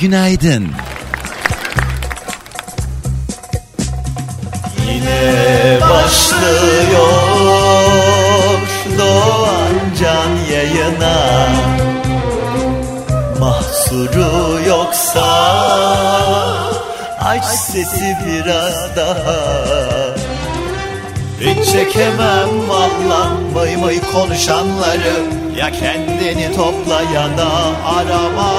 Günaydın. Yine başlıyor Doğan Can yayına Mahsuru yoksa Aç sesi biraz daha hiç çekemem valla mıy mıy konuşanları. Ya kendini topla ya da arama.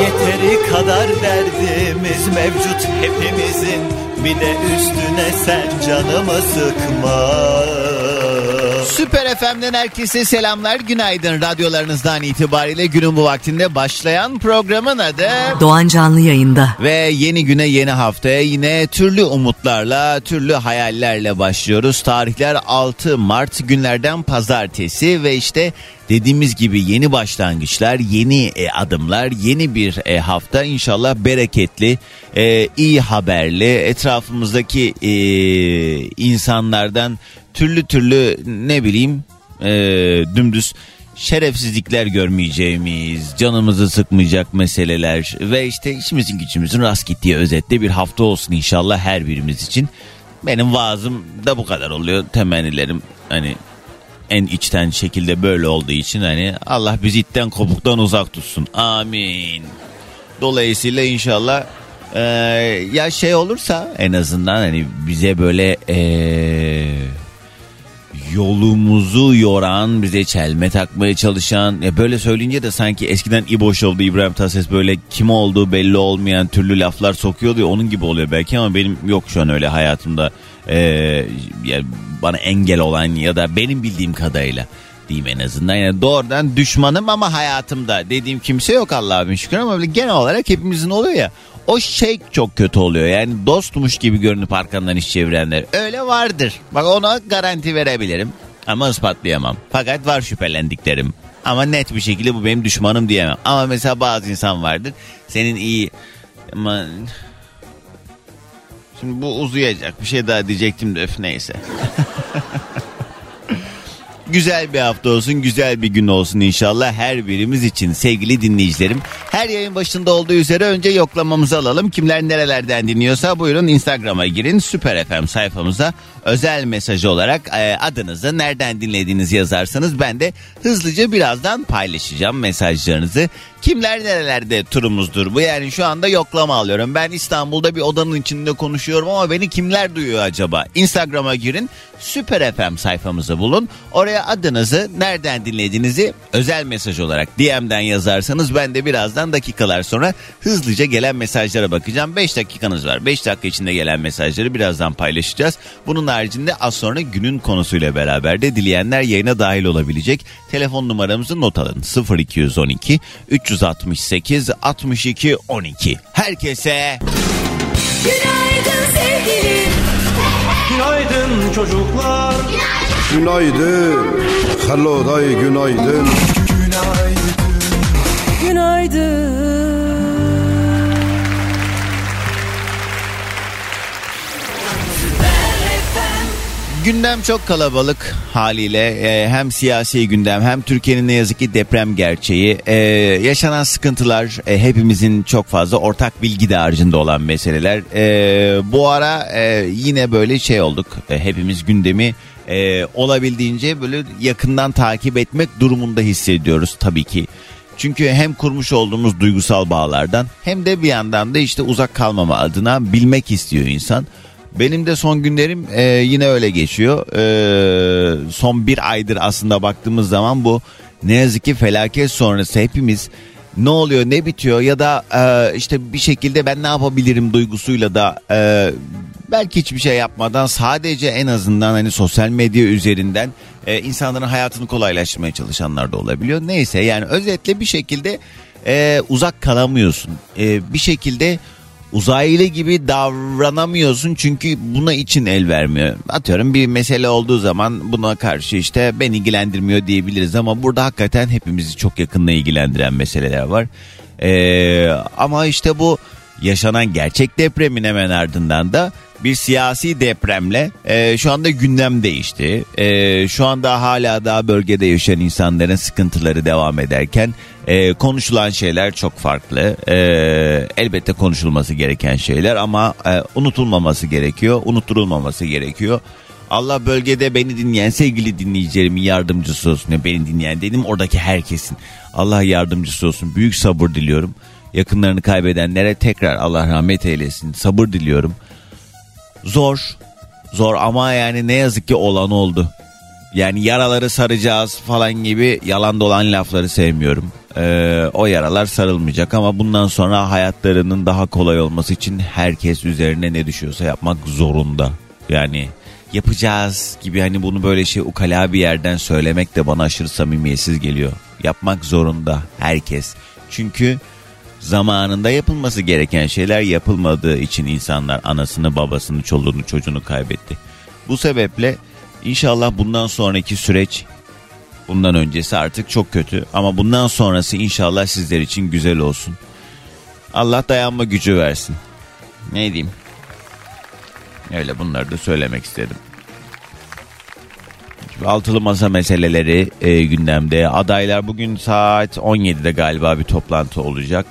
Yeteri kadar derdimiz mevcut hepimizin. Bir de üstüne sen canımı sıkma Süper FM'den herkese selamlar. Günaydın. Radyolarınızdan itibariyle günün bu vaktinde başlayan programın adı... Doğan Canlı yayında. Ve yeni güne yeni haftaya yine türlü umutlarla, türlü hayallerle başlıyoruz. Tarihler 6 Mart günlerden pazartesi ve işte dediğimiz gibi yeni başlangıçlar, yeni e, adımlar, yeni bir e, hafta inşallah bereketli, e, iyi haberli, etrafımızdaki e, insanlardan türlü türlü ne bileyim e, dümdüz şerefsizlikler görmeyeceğimiz, canımızı sıkmayacak meseleler ve işte işimizin gücümüzün rast gittiği özetle bir hafta olsun inşallah her birimiz için. Benim vaazım da bu kadar oluyor. Temennilerim hani en içten şekilde böyle olduğu için hani Allah bizi itten kopuktan uzak tutsun. Amin. Dolayısıyla inşallah e, ya şey olursa en azından hani bize böyle eee yolumuzu yoran, bize çelme takmaya çalışan, ya böyle söyleyince de sanki eskiden İboş oldu İbrahim Tatlıses böyle kim olduğu belli olmayan türlü laflar sokuyordu ya onun gibi oluyor belki ama benim yok şu an öyle hayatımda ya bana engel olan ya da benim bildiğim kadarıyla diyeyim en azından. Yani doğrudan düşmanım ama hayatımda dediğim kimse yok Allah'a şükür ama genel olarak hepimizin oluyor ya. O şey çok kötü oluyor. Yani dostmuş gibi görünüp arkandan iş çevirenler. Öyle vardır. Bak ona garanti verebilirim. Ama ispatlayamam. Fakat var şüphelendiklerim. Ama net bir şekilde bu benim düşmanım diyemem. Ama mesela bazı insan vardır. Senin iyi... Ama... Şimdi bu uzayacak. Bir şey daha diyecektim de öf neyse. güzel bir hafta olsun, güzel bir gün olsun inşallah her birimiz için sevgili dinleyicilerim. Her yayın başında olduğu üzere önce yoklamamızı alalım. Kimler nerelerden dinliyorsa buyurun Instagram'a girin. Süper FM sayfamıza özel mesaj olarak e, adınızı nereden dinlediğinizi yazarsanız ben de hızlıca birazdan paylaşacağım mesajlarınızı. Kimler nerelerde turumuzdur bu yani şu anda yoklama alıyorum. Ben İstanbul'da bir odanın içinde konuşuyorum ama beni kimler duyuyor acaba? Instagram'a girin Süper FM sayfamızı bulun. Oraya adınızı nereden dinlediğinizi özel mesaj olarak DM'den yazarsanız ben de birazdan dakikalar sonra hızlıca gelen mesajlara bakacağım. 5 dakikanız var. 5 dakika içinde gelen mesajları birazdan paylaşacağız. Bunun haricinde az sonra günün konusuyla beraber de dileyenler yayına dahil olabilecek. Telefon numaramızı not alın. 0212 368 62 12. Herkese Günaydın sevgilim. Günaydın çocuklar Günaydın. Hello day günaydın. Günaydın. Gündem çok kalabalık haliyle Ee, hem siyasi gündem hem Türkiye'nin ne yazık ki deprem gerçeği Ee, yaşanan sıkıntılar e, hepimizin çok fazla ortak bilgi dağarcığında olan meseleler Ee, bu ara e, yine böyle şey olduk E, hepimiz gündemi e, olabildiğince böyle yakından takip etmek durumunda hissediyoruz tabii ki. Çünkü hem kurmuş olduğumuz duygusal bağlardan hem de bir yandan da işte uzak kalmama adına bilmek istiyor insan. Benim de son günlerim e, yine öyle geçiyor. E, son bir aydır aslında baktığımız zaman bu ne yazık ki felaket sonrası hepimiz ne oluyor ne bitiyor ya da e, işte bir şekilde ben ne yapabilirim duygusuyla da e, belki hiçbir şey yapmadan sadece en azından hani sosyal medya üzerinden e, insanların hayatını kolaylaştırmaya çalışanlar da olabiliyor. Neyse yani özetle bir şekilde e, uzak kalamıyorsun. E, bir şekilde uzaylı gibi davranamıyorsun çünkü buna için el vermiyor. Atıyorum bir mesele olduğu zaman buna karşı işte ben ilgilendirmiyor diyebiliriz ama burada hakikaten hepimizi çok yakında ilgilendiren meseleler var. Ee, ama işte bu yaşanan gerçek depremin hemen ardından da bir siyasi depremle e, şu anda gündem değişti. E, şu anda hala daha bölgede yaşayan insanların sıkıntıları devam ederken e, konuşulan şeyler çok farklı. E, elbette konuşulması gereken şeyler ama e, unutulmaması gerekiyor, unutturulmaması gerekiyor. Allah bölgede beni dinleyen sevgili dinleyicilerimin yardımcısı olsun. Ya beni dinleyen dedim oradaki herkesin. Allah yardımcısı olsun. Büyük sabır diliyorum. Yakınlarını kaybedenlere tekrar Allah rahmet eylesin. Sabır diliyorum. Zor. Zor ama yani ne yazık ki olan oldu. Yani yaraları saracağız falan gibi yalan dolan lafları sevmiyorum. Ee, o yaralar sarılmayacak ama bundan sonra hayatlarının daha kolay olması için herkes üzerine ne düşüyorsa yapmak zorunda. Yani yapacağız gibi hani bunu böyle şey ukala bir yerden söylemek de bana aşırı samimiyetsiz geliyor. Yapmak zorunda herkes. Çünkü zamanında yapılması gereken şeyler yapılmadığı için insanlar anasını, babasını, çoluğunu, çocuğunu kaybetti. Bu sebeple inşallah bundan sonraki süreç bundan öncesi artık çok kötü ama bundan sonrası inşallah sizler için güzel olsun. Allah dayanma gücü versin. Ne diyeyim? Öyle bunları da söylemek istedim. Altılı masa meseleleri e, gündemde. Adaylar bugün saat 17'de galiba bir toplantı olacak.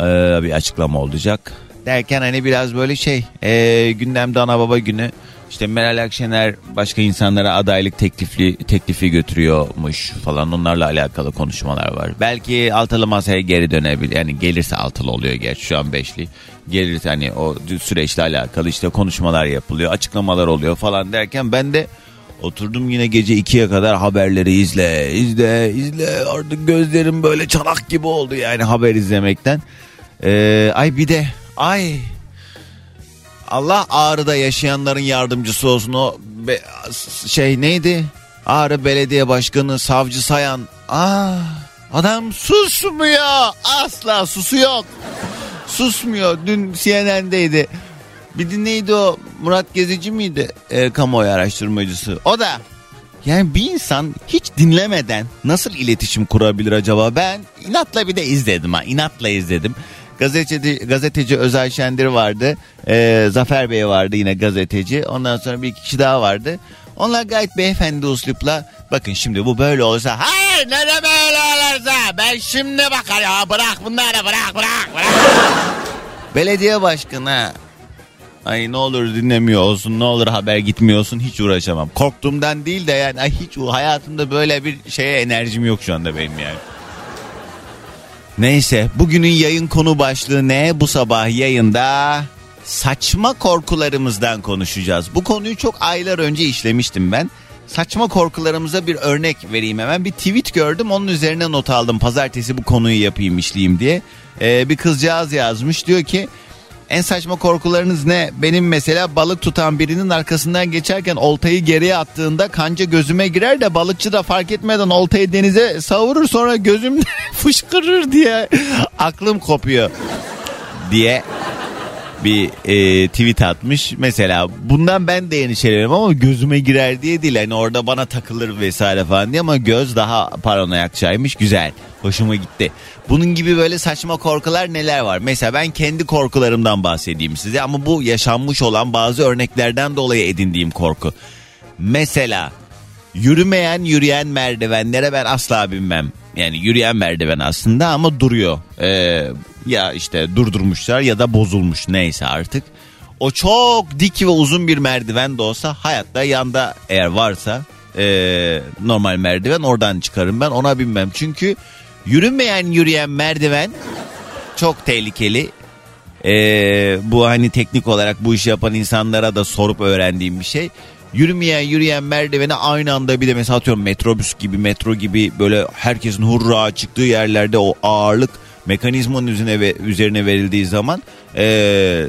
E, bir açıklama olacak. Derken hani biraz böyle şey e, gündemde ana baba günü. İşte Meral Akşener başka insanlara adaylık teklifi teklifi götürüyormuş falan onlarla alakalı konuşmalar var. Belki altılı masaya geri dönebilir. Yani gelirse altılı oluyor gerçi şu an beşli. Gelirse hani o süreçle alakalı işte konuşmalar yapılıyor, açıklamalar oluyor falan derken ben de Oturdum yine gece ikiye kadar haberleri izle, izle, izle. Artık gözlerim böyle çanak gibi oldu yani haber izlemekten. Ee, ay bir de, ay Allah Ağrı'da yaşayanların yardımcısı olsun o be, şey neydi? Ağrı Belediye Başkanı Savcı Sayan. Aa, adam susmuyor. Asla susu yok. Susmuyor. Dün CNN'deydi. Bir de neydi o Murat Gezici miydi e, kamuoyu araştırmacısı? O da yani bir insan hiç dinlemeden nasıl iletişim kurabilir acaba? Ben inatla bir de izledim ha inatla izledim. Gazeteci, gazeteci Özay Şendir vardı. E, Zafer Bey vardı yine gazeteci. Ondan sonra bir iki kişi daha vardı. Onlar gayet beyefendi uslupla bakın şimdi bu böyle olursa hayır ne de böyle olursa ben şimdi bakar ya bırak bunları bırak bırak bırak. Belediye başkanı Ay ne olur dinlemiyor olsun ne olur haber gitmiyor olsun hiç uğraşamam. Korktuğumdan değil de yani ay hiç hayatımda böyle bir şeye enerjim yok şu anda benim yani. Neyse bugünün yayın konu başlığı ne? Bu sabah yayında saçma korkularımızdan konuşacağız. Bu konuyu çok aylar önce işlemiştim ben. Saçma korkularımıza bir örnek vereyim hemen. Bir tweet gördüm onun üzerine not aldım. Pazartesi bu konuyu yapayım işleyeyim diye. Ee, bir kızcağız yazmış diyor ki en saçma korkularınız ne? Benim mesela balık tutan birinin arkasından geçerken oltayı geriye attığında kanca gözüme girer de balıkçı da fark etmeden oltayı denize savurur sonra gözüm fışkırır diye aklım kopuyor diye bir e, tweet atmış. Mesela bundan ben de endişeleniyorum ama gözüme girer diye değil. Hani orada bana takılır vesaire falan diye ama göz daha paranoyakçaymış. Güzel. Hoşuma gitti. Bunun gibi böyle saçma korkular neler var? Mesela ben kendi korkularımdan bahsedeyim size ama bu yaşanmış olan bazı örneklerden dolayı edindiğim korku. Mesela yürümeyen yürüyen merdivenlere ben asla binmem. Yani yürüyen merdiven aslında ama duruyor. Ee, ya işte durdurmuşlar ya da bozulmuş neyse artık. O çok dik ve uzun bir merdiven de olsa hayatta yanda eğer varsa ee, normal merdiven oradan çıkarım ben ona binmem. Çünkü yürümeyen yürüyen merdiven çok tehlikeli. Ee, bu hani teknik olarak bu işi yapan insanlara da sorup öğrendiğim bir şey. Yürümeyen yürüyen merdiveni aynı anda bir de mesela atıyorum metrobüs gibi metro gibi böyle herkesin hurra çıktığı yerlerde o ağırlık mekanizmanın üzerine üzerine verildiği zaman ee,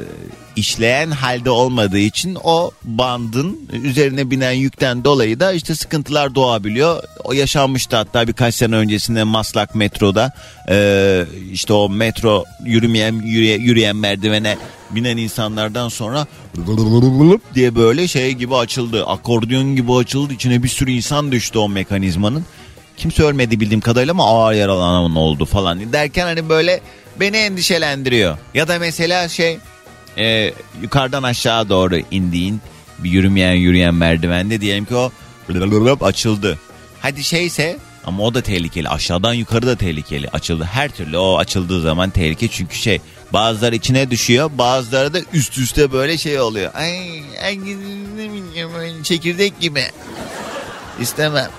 işleyen halde olmadığı için o bandın üzerine binen yükten dolayı da işte sıkıntılar doğabiliyor. O yaşanmıştı hatta birkaç sene öncesinde Maslak metroda e, işte o metro yürümeyen yürüye- yürüyen merdivene binen insanlardan sonra diye böyle şey gibi açıldı. Akordeon gibi açıldı. İçine bir sürü insan düştü o mekanizmanın. Kimse ölmedi bildiğim kadarıyla ama ağır yaralanan oldu falan derken hani böyle beni endişelendiriyor. Ya da mesela şey e, yukarıdan aşağı doğru indiğin bir yürümeyen yürüyen merdivende diyelim ki o açıldı. Hadi şeyse ama o da tehlikeli. Aşağıdan yukarı da tehlikeli. Açıldı. Her türlü o açıldığı zaman tehlike. Çünkü şey bazıları içine düşüyor. Bazıları da üst üste böyle şey oluyor. Ay, ay çekirdek gibi. İstemem.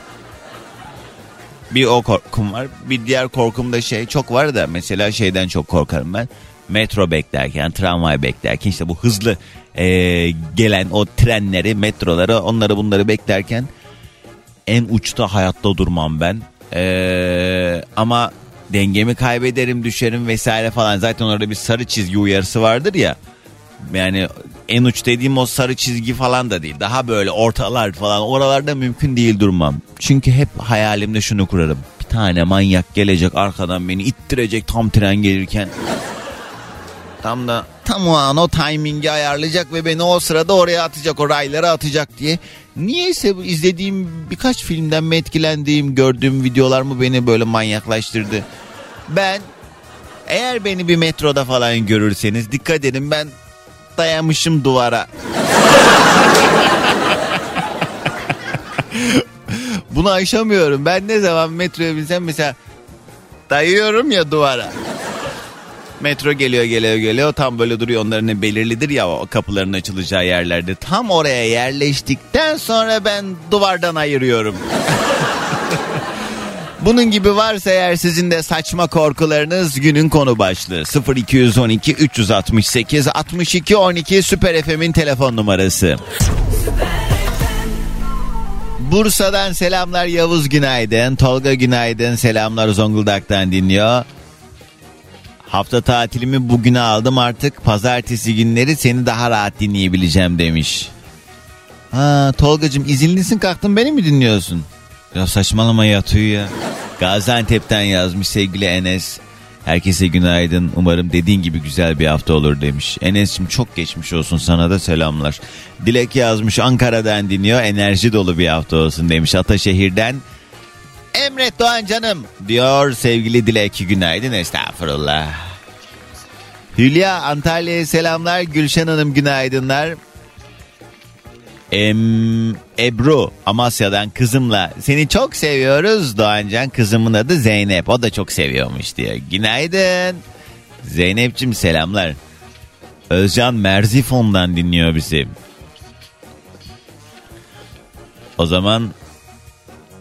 Bir o korkum var. Bir diğer korkum da şey çok var da mesela şeyden çok korkarım ben. Metro beklerken, tramvay beklerken işte bu hızlı e, gelen o trenleri, metroları onları bunları beklerken en uçta hayatta durmam ben. E, ama dengemi kaybederim, düşerim vesaire falan. Zaten orada bir sarı çizgi uyarısı vardır ya. Yani en uç dediğim o sarı çizgi falan da değil. Daha böyle ortalar falan oralarda mümkün değil durmam. Çünkü hep hayalimde şunu kurarım. Bir tane manyak gelecek arkadan beni ittirecek tam tren gelirken. Tam da tam o an o timingi ayarlayacak ve beni o sırada oraya atacak o raylara atacak diye. Niyeyse izlediğim birkaç filmden mi etkilendiğim gördüğüm videolar mı beni böyle manyaklaştırdı. Ben eğer beni bir metroda falan görürseniz dikkat edin ben dayamışım duvara. Bunu aşamıyorum. Ben ne zaman metroya binsem mesela dayıyorum ya duvara. Metro geliyor geliyor geliyor tam böyle duruyor onların ne belirlidir ya o kapıların açılacağı yerlerde. Tam oraya yerleştikten sonra ben duvardan ayırıyorum. Bunun gibi varsa eğer sizin de saçma korkularınız günün konu başlığı 0212 368 62 12 Süper FM'in telefon numarası. Bursa'dan selamlar Yavuz günaydın. Tolga günaydın. Selamlar Zonguldak'tan dinliyor. Hafta tatilimi bugüne aldım artık. Pazartesi günleri seni daha rahat dinleyebileceğim demiş. Ha Tolgacığım izinlisin kalktın beni mi dinliyorsun? Ya saçmalama yatıyor ya. Gaziantep'ten yazmış sevgili Enes. Herkese günaydın. Umarım dediğin gibi güzel bir hafta olur demiş. Enes'cim çok geçmiş olsun sana da selamlar. Dilek yazmış Ankara'dan dinliyor. Enerji dolu bir hafta olsun demiş Ataşehir'den. Emret Doğan canım diyor sevgili Dilek günaydın estağfurullah. Hülya Antalya'ya selamlar Gülşen Hanım günaydınlar. Em, Ebru Amasya'dan kızımla seni çok seviyoruz Doğancan kızımın adı Zeynep o da çok seviyormuş diye. Günaydın Zeynep'cim selamlar. Özcan Merzifon'dan dinliyor bizi. O zaman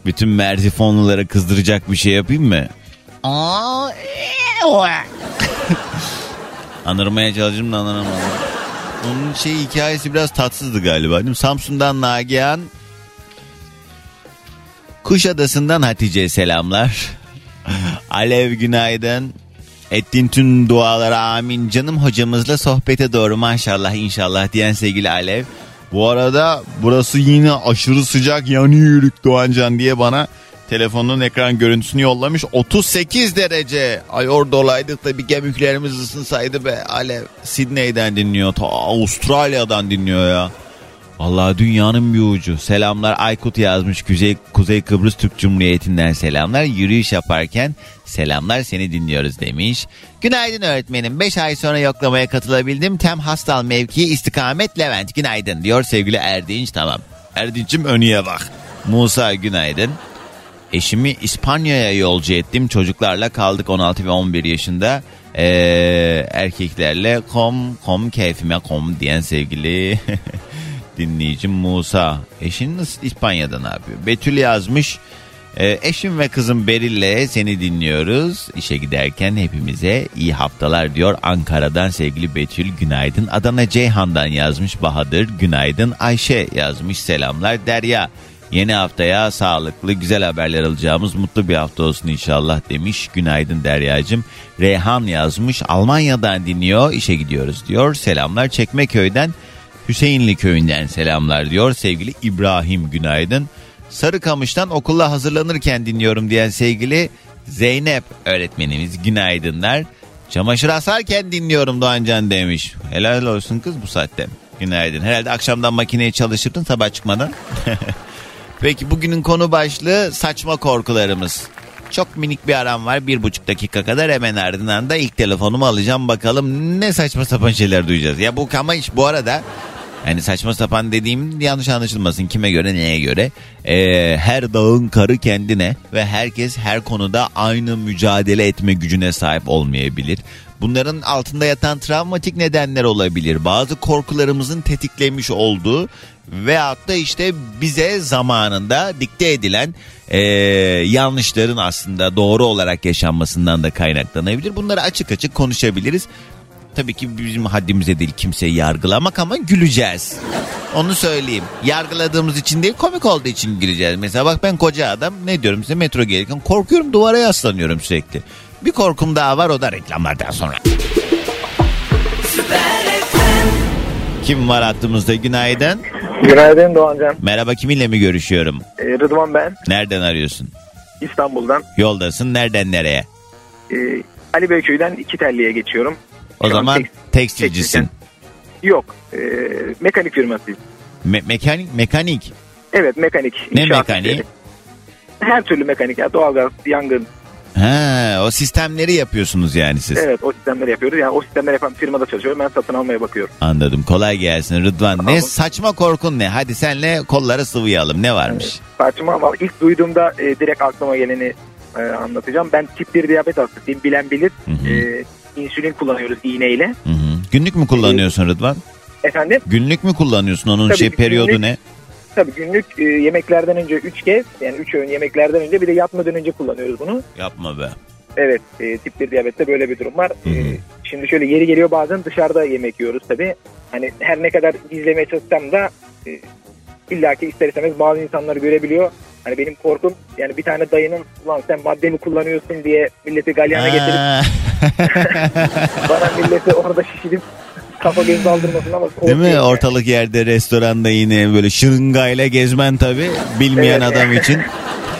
bütün Merzifonlulara kızdıracak bir şey yapayım mı? Anırmaya çalışırım da anıramadım. Onun şey hikayesi biraz tatsızdı galiba. Değil mi? Samsun'dan Nagihan. Kuşadası'ndan Hatice selamlar. Alev günaydın. Ettiğin tüm dualara amin. Canım hocamızla sohbete doğru maşallah inşallah diyen sevgili Alev. Bu arada burası yine aşırı sıcak yanıyoruz Doğancan diye bana telefonun ekran görüntüsünü yollamış. 38 derece. Ay orada olaydık da bir gemiklerimiz ısınsaydı be. Alev Sydney'den dinliyor. Ta Avustralya'dan dinliyor ya. Vallahi dünyanın bir ucu. Selamlar Aykut yazmış Kuzey, Kuzey Kıbrıs Türk Cumhuriyeti'nden selamlar. Yürüyüş yaparken selamlar seni dinliyoruz demiş. Günaydın öğretmenim. 5 ay sonra yoklamaya katılabildim. Tem Hastal mevkii istikamet Levent. Günaydın diyor sevgili Erdinç. Tamam. Erdinç'im önüye bak. Musa günaydın. Eşimi İspanya'ya yolcu ettim. Çocuklarla kaldık 16 ve 11 yaşında. Ee, erkeklerle kom kom keyfime kom diyen sevgili dinleyicim Musa. Eşin nasıl İspanya'dan abi? Betül yazmış. Ee, eşim ve kızım Beril'le seni dinliyoruz. İşe giderken hepimize iyi haftalar diyor. Ankara'dan sevgili Betül günaydın. Adana Ceyhan'dan yazmış Bahadır günaydın. Ayşe yazmış selamlar. Derya Yeni haftaya sağlıklı, güzel haberler alacağımız mutlu bir hafta olsun inşallah demiş. Günaydın Derya'cığım. Reyhan yazmış. Almanya'dan dinliyor. işe gidiyoruz diyor. Selamlar Çekmeköy'den. Hüseyinli köyünden selamlar diyor. Sevgili İbrahim günaydın. Sarıkamış'tan okula hazırlanırken dinliyorum diyen sevgili Zeynep öğretmenimiz günaydınlar. Çamaşır asarken dinliyorum Doğancan demiş. Helal olsun kız bu saatte. Günaydın. Herhalde akşamdan makineyi çalıştırdın sabah çıkmadan. Peki bugünün konu başlığı saçma korkularımız. Çok minik bir aram var bir buçuk dakika kadar hemen ardından da ilk telefonumu alacağım bakalım ne saçma sapan şeyler duyacağız. Ya bu ama iş bu arada yani saçma sapan dediğim yanlış anlaşılmasın kime göre neye göre. Ee, her dağın karı kendine ve herkes her konuda aynı mücadele etme gücüne sahip olmayabilir. Bunların altında yatan travmatik nedenler olabilir. Bazı korkularımızın tetiklemiş olduğu veyahut da işte bize zamanında dikte edilen ee, yanlışların aslında doğru olarak yaşanmasından da kaynaklanabilir. Bunları açık açık konuşabiliriz. Tabii ki bizim haddimize değil kimseyi yargılamak ama güleceğiz. Onu söyleyeyim. Yargıladığımız için değil komik olduğu için güleceğiz. Mesela bak ben koca adam ne diyorum size metro gelirken korkuyorum duvara yaslanıyorum sürekli. Bir korkum daha var o da reklamlardan sonra. Kim var hattımızda günaydın. Günaydın Doğancan. Merhaba kiminle mi görüşüyorum? Ee, Rıdvan ben. Nereden arıyorsun? İstanbul'dan. Yoldasın nereden nereye? Ee, Ali Beyköy'den iki telliye geçiyorum. O Şu an zaman tek- tekstilcisin. Yok. ee, mekanik firmasıyız. Me- mekanik mekanik. Evet mekanik. Ne mekaniği? Her türlü mekanik ya. Doğalgaz, yangın. Ha, o sistemleri yapıyorsunuz yani siz. Evet o sistemleri yapıyoruz. Yani o sistemleri yapan firmada çalışıyorum. Ben satın almaya bakıyorum. Anladım. Kolay gelsin Rıdvan. Ne Tamam. saçma korkun ne? Hadi senle kolları sıvayalım. Ne varmış? Saçma ama ilk duyduğumda e, direkt aklıma geleni e, anlatacağım. Ben tip 1 diyabet hastasıyım. Bilen bilir. Hı hı. E, insülin kullanıyoruz iğneyle. Hı hı. Günlük mü kullanıyorsun Rıdvan? Efendim? Günlük mü kullanıyorsun? Onun Tabii, şey periyodu günlük. ne? Tabii günlük e, yemeklerden önce 3 kez yani 3 öğün yemeklerden önce bir de yatmadan önce kullanıyoruz bunu. Yapma be. Evet e, tip 1 diyabette böyle bir durum var. Hı hı. E, şimdi şöyle yeri geliyor bazen dışarıda yemek yiyoruz tabii. Hani her ne kadar gizlemeye çalışsam da e, illaki ister istemez bazı insanları görebiliyor. Hani benim korkum yani bir tane dayının ulan sen madde mi kullanıyorsun diye milleti galyana getirip bana milleti orada şişirip kafa göz daldırmasın ama Değil mi? Ortalık yerde restoranda yine böyle şırıngayla gezmen tabii. Bilmeyen Evet. adam için.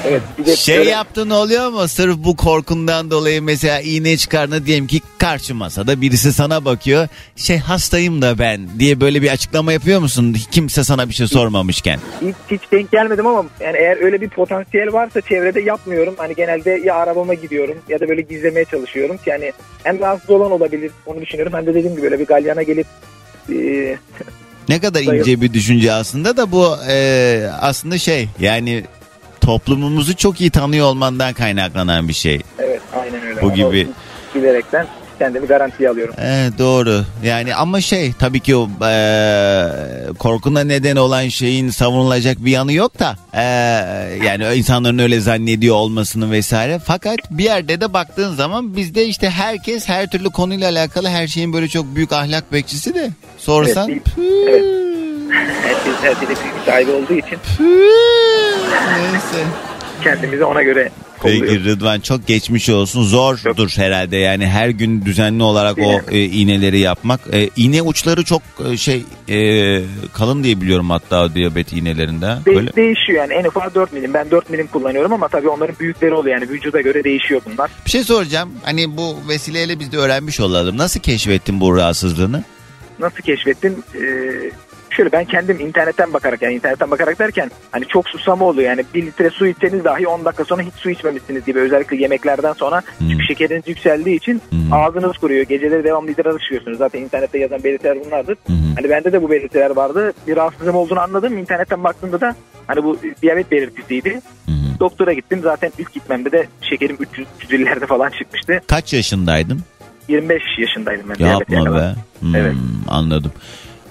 Evet, bir de Şey böyle- yaptın oluyor mu? Sırf bu korkundan dolayı mesela iğne çıkarına diyelim ki karşı masada birisi sana bakıyor. Şey hastayım da ben diye böyle bir açıklama yapıyor musun? Kimse sana bir şey sormamışken. Hiç, hiç denk gelmedim ama yani eğer öyle bir potansiyel varsa çevrede yapmıyorum. Hani genelde ya arabama gidiyorum ya da böyle gizlemeye çalışıyorum yani hem rahatsız olan olabilir onu düşünüyorum. Hem de dediğim gibi böyle bir galyana gelip e, Ne kadar ince bir düşünce aslında da bu e, aslında şey yani toplumumuzu çok iyi tanıyor olmandan kaynaklanan bir şey. evet aynen öyle. Bu Onu gibi. Bilerekten kendimi garantiye alıyorum. Evet doğru. Yani ama şey tabii ki o e, korkuna neden olan şeyin savunulacak bir yanı yok da e, yani insanların öyle zannediyor olmasını vesaire. Fakat bir yerde de baktığın zaman bizde işte herkes her türlü konuyla alakalı her şeyin böyle çok büyük ahlak bekçisi de sorsan. Evet. Herkes her şeyde bilgi sahibi olduğu için neyse. kendimizi ona göre Peki kolluyoruz. Rıdvan çok geçmiş olsun. Zordur herhalde yani her gün düzenli olarak o e, iğneleri yapmak. E, iğne uçları çok e, şey e, kalın diye biliyorum hatta diyabet iğnelerinde. De- Böyle. değişiyor yani en ufak 4 milim. Ben 4 milim kullanıyorum ama tabii onların büyükleri oluyor yani vücuda göre değişiyor bunlar. Bir şey soracağım. Hani bu vesileyle biz de öğrenmiş olalım. Nasıl keşfettin bu rahatsızlığını? nasıl keşfettim? Ee, şöyle ben kendim internetten bakarak yani internetten bakarak derken hani çok susama oluyor yani bir litre su içseniz dahi 10 dakika sonra hiç su içmemişsiniz gibi özellikle yemeklerden sonra Hmm. çünkü şekeriniz yükseldiği için Hmm. ağzınız kuruyor geceleri devamlı idrar alışıyorsunuz zaten internette yazan belirtiler bunlardır. Hı. Hani bende de bu belirtiler vardı bir rahatsızlığım olduğunu anladım internetten baktığımda da hani bu diyabet belirtisiydi. Doktora gittim zaten ilk gitmemde de şekerim 300 350'lerde falan çıkmıştı. Kaç yaşındaydın? 25 yaşındaydım ben. Yapma be. Hmm, Evet. Anladım.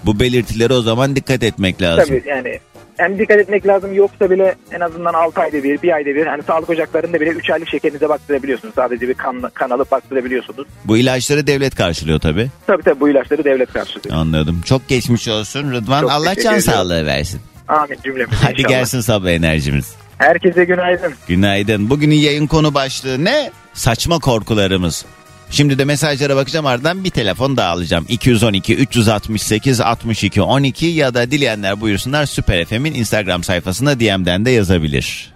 Bu belirtilere o zaman dikkat etmek lazım. Tabii yani hem dikkat etmek lazım yoksa bile en azından 6 ayda bir, bir ayda bir hani sağlık ocaklarında bile 3 aylık şekerinize baktırabiliyorsunuz. Sadece bir kan, kan alıp baktırabiliyorsunuz. Bu ilaçları devlet karşılıyor tabii. Tabii tabii bu ilaçları devlet karşılıyor. Anladım. Çok geçmiş olsun Rıdvan. Çok Allah can sağlığı versin. Amin cümlemiz Hadi inşallah. gelsin sabah enerjimiz. Herkese günaydın. Günaydın. Bugünün yayın konu başlığı ne? Saçma korkularımız. Şimdi de mesajlara bakacağım ardından bir telefon daha alacağım. 212 368 62 12 ya da dileyenler buyursunlar Süper FM'in Instagram sayfasına DM'den de yazabilir.